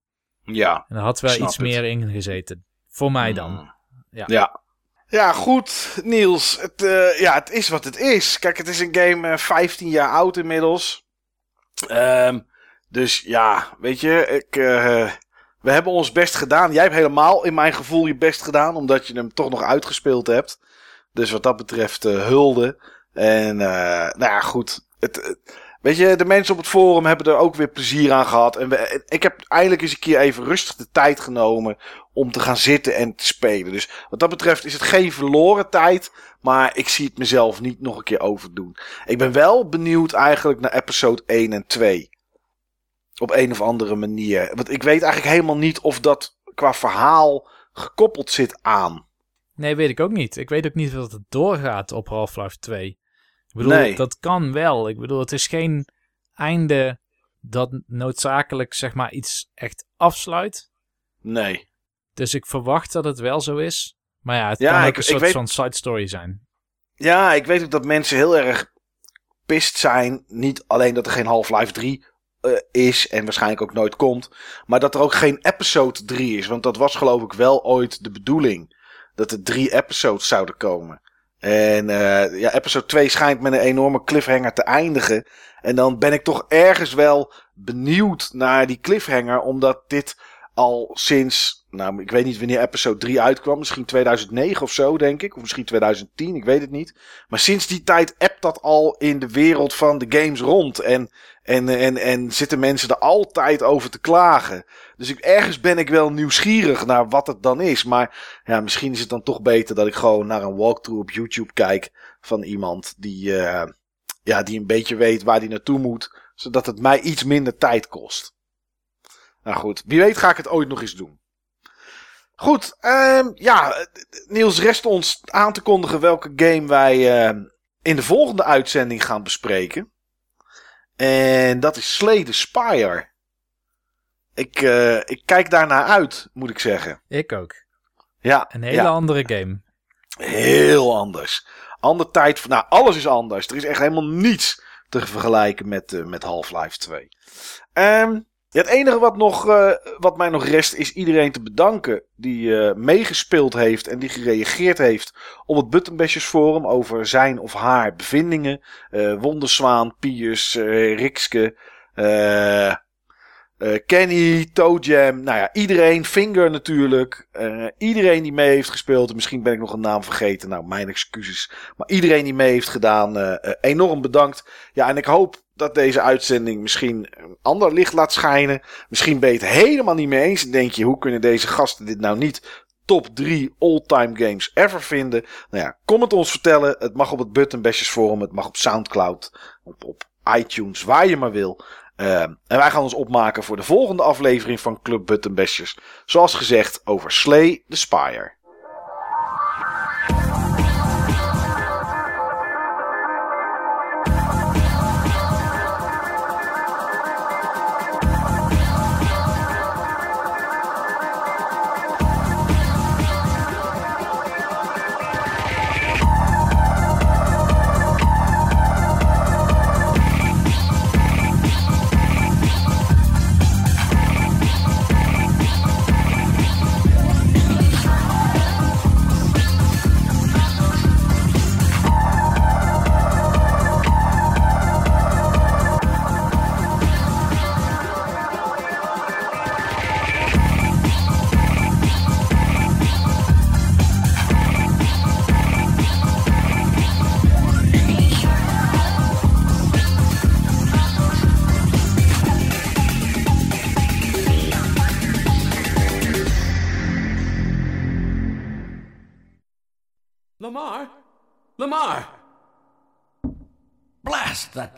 Ja.
En er had wel iets
het.
meer in gezeten. Voor mij dan.
Mm.
Ja.
ja. Ja, goed, Niels. Het, eh, ja, het is wat het is. Kijk, het is een game eh, 15 jaar oud inmiddels. Ehm, dus ja, weet je, ik, eh, we hebben ons best gedaan. Jij hebt helemaal in mijn gevoel je best gedaan, omdat je hem toch nog uitgespeeld hebt. Dus wat dat betreft eh, hulde. En eh, nou ja, goed. Het- weet je, de mensen op het forum hebben er ook weer plezier aan gehad. En ik heb eindelijk eens een keer even rustig de tijd genomen om te gaan zitten en te spelen. Dus wat dat betreft is het geen verloren tijd. Maar ik zie het mezelf niet nog een keer overdoen. Ik ben wel benieuwd eigenlijk naar episode 1 en 2. Op een of andere manier. Want ik weet eigenlijk helemaal niet of dat qua verhaal gekoppeld zit aan.
Nee, weet ik ook niet. Ik weet ook niet of het doorgaat op Half-Life 2. Ik bedoel,
Nee.
dat kan wel. Ik bedoel, het is geen einde dat noodzakelijk zeg maar iets echt afsluit.
Nee.
Dus ik verwacht dat het wel zo is. Maar ja, het
Ja,
kan ook
ik-
een soort
weet-
van side story zijn.
Ja, ik weet ook dat mensen heel erg pist zijn. Niet alleen dat er geen Half-Life 3 eh, is en waarschijnlijk ook nooit komt. Maar dat er ook geen episode 3 is. Want dat was geloof ik wel ooit de bedoeling. Dat er drie episodes zouden komen. En eh, ja, episode 2 schijnt met een enorme cliffhanger te eindigen. En dan ben ik toch ergens wel benieuwd naar die cliffhanger. Omdat dit al sinds, nou ik weet niet wanneer episode 3 uitkwam. Misschien 2009 of zo denk ik. Of misschien 2010, ik weet het niet. Maar sinds die tijd appt dat al in de wereld van de games rond. En, en, en, en zitten mensen er altijd over te klagen. Dus ergens ben ik wel nieuwsgierig naar wat het dan is. Maar ja, misschien is het dan toch beter dat ik gewoon naar een walkthrough op YouTube kijk. Van iemand die, eh, ja, die een beetje weet waar die naartoe moet. Zodat het mij iets minder tijd kost. Nou goed, wie weet ga ik het ooit nog eens doen. Goed, ehm, ja, Niels, rest ons aan te kondigen welke game wij ehm, in de volgende uitzending gaan bespreken. En dat is Slay the Spire. Ik, eh, ik kijk daarnaar uit, moet ik zeggen.
Ik ook.
Ja,
Een hele
ja,
andere game.
heel anders. Ander tijd, nou alles is anders. Er is echt helemaal niets te vergelijken met, eh, met Half-Life 2. Ehm, het enige wat, nog, eh, wat mij nog rest is iedereen te bedanken die eh, meegespeeld heeft en die gereageerd heeft op het Buttonbashers forum over zijn of haar bevindingen. Eh Wonderswaan, eh, Rikske, Kenny, Toadjam, nou ja, iedereen, Finger natuurlijk. iedereen die mee heeft gespeeld. En Misschien ben ik nog een naam vergeten. Nou, mijn excuses. Maar iedereen die mee heeft gedaan, enorm bedankt. Ja, en ik hoop dat deze uitzending misschien een ander licht laat schijnen. Misschien ben je het helemaal niet mee eens. En denk je, hoe kunnen deze gasten dit nou niet top 3 all-time games ever vinden? Nou ja, kom het ons vertellen. Het mag op het Button Bashers forum. Het mag op Soundcloud. Op, op iTunes, waar je maar wil. Uh, en wij gaan ons opmaken voor de volgende aflevering van Club Buttonbashers. Zoals gezegd over Slay the Spire.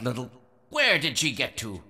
Little... Where did she get to?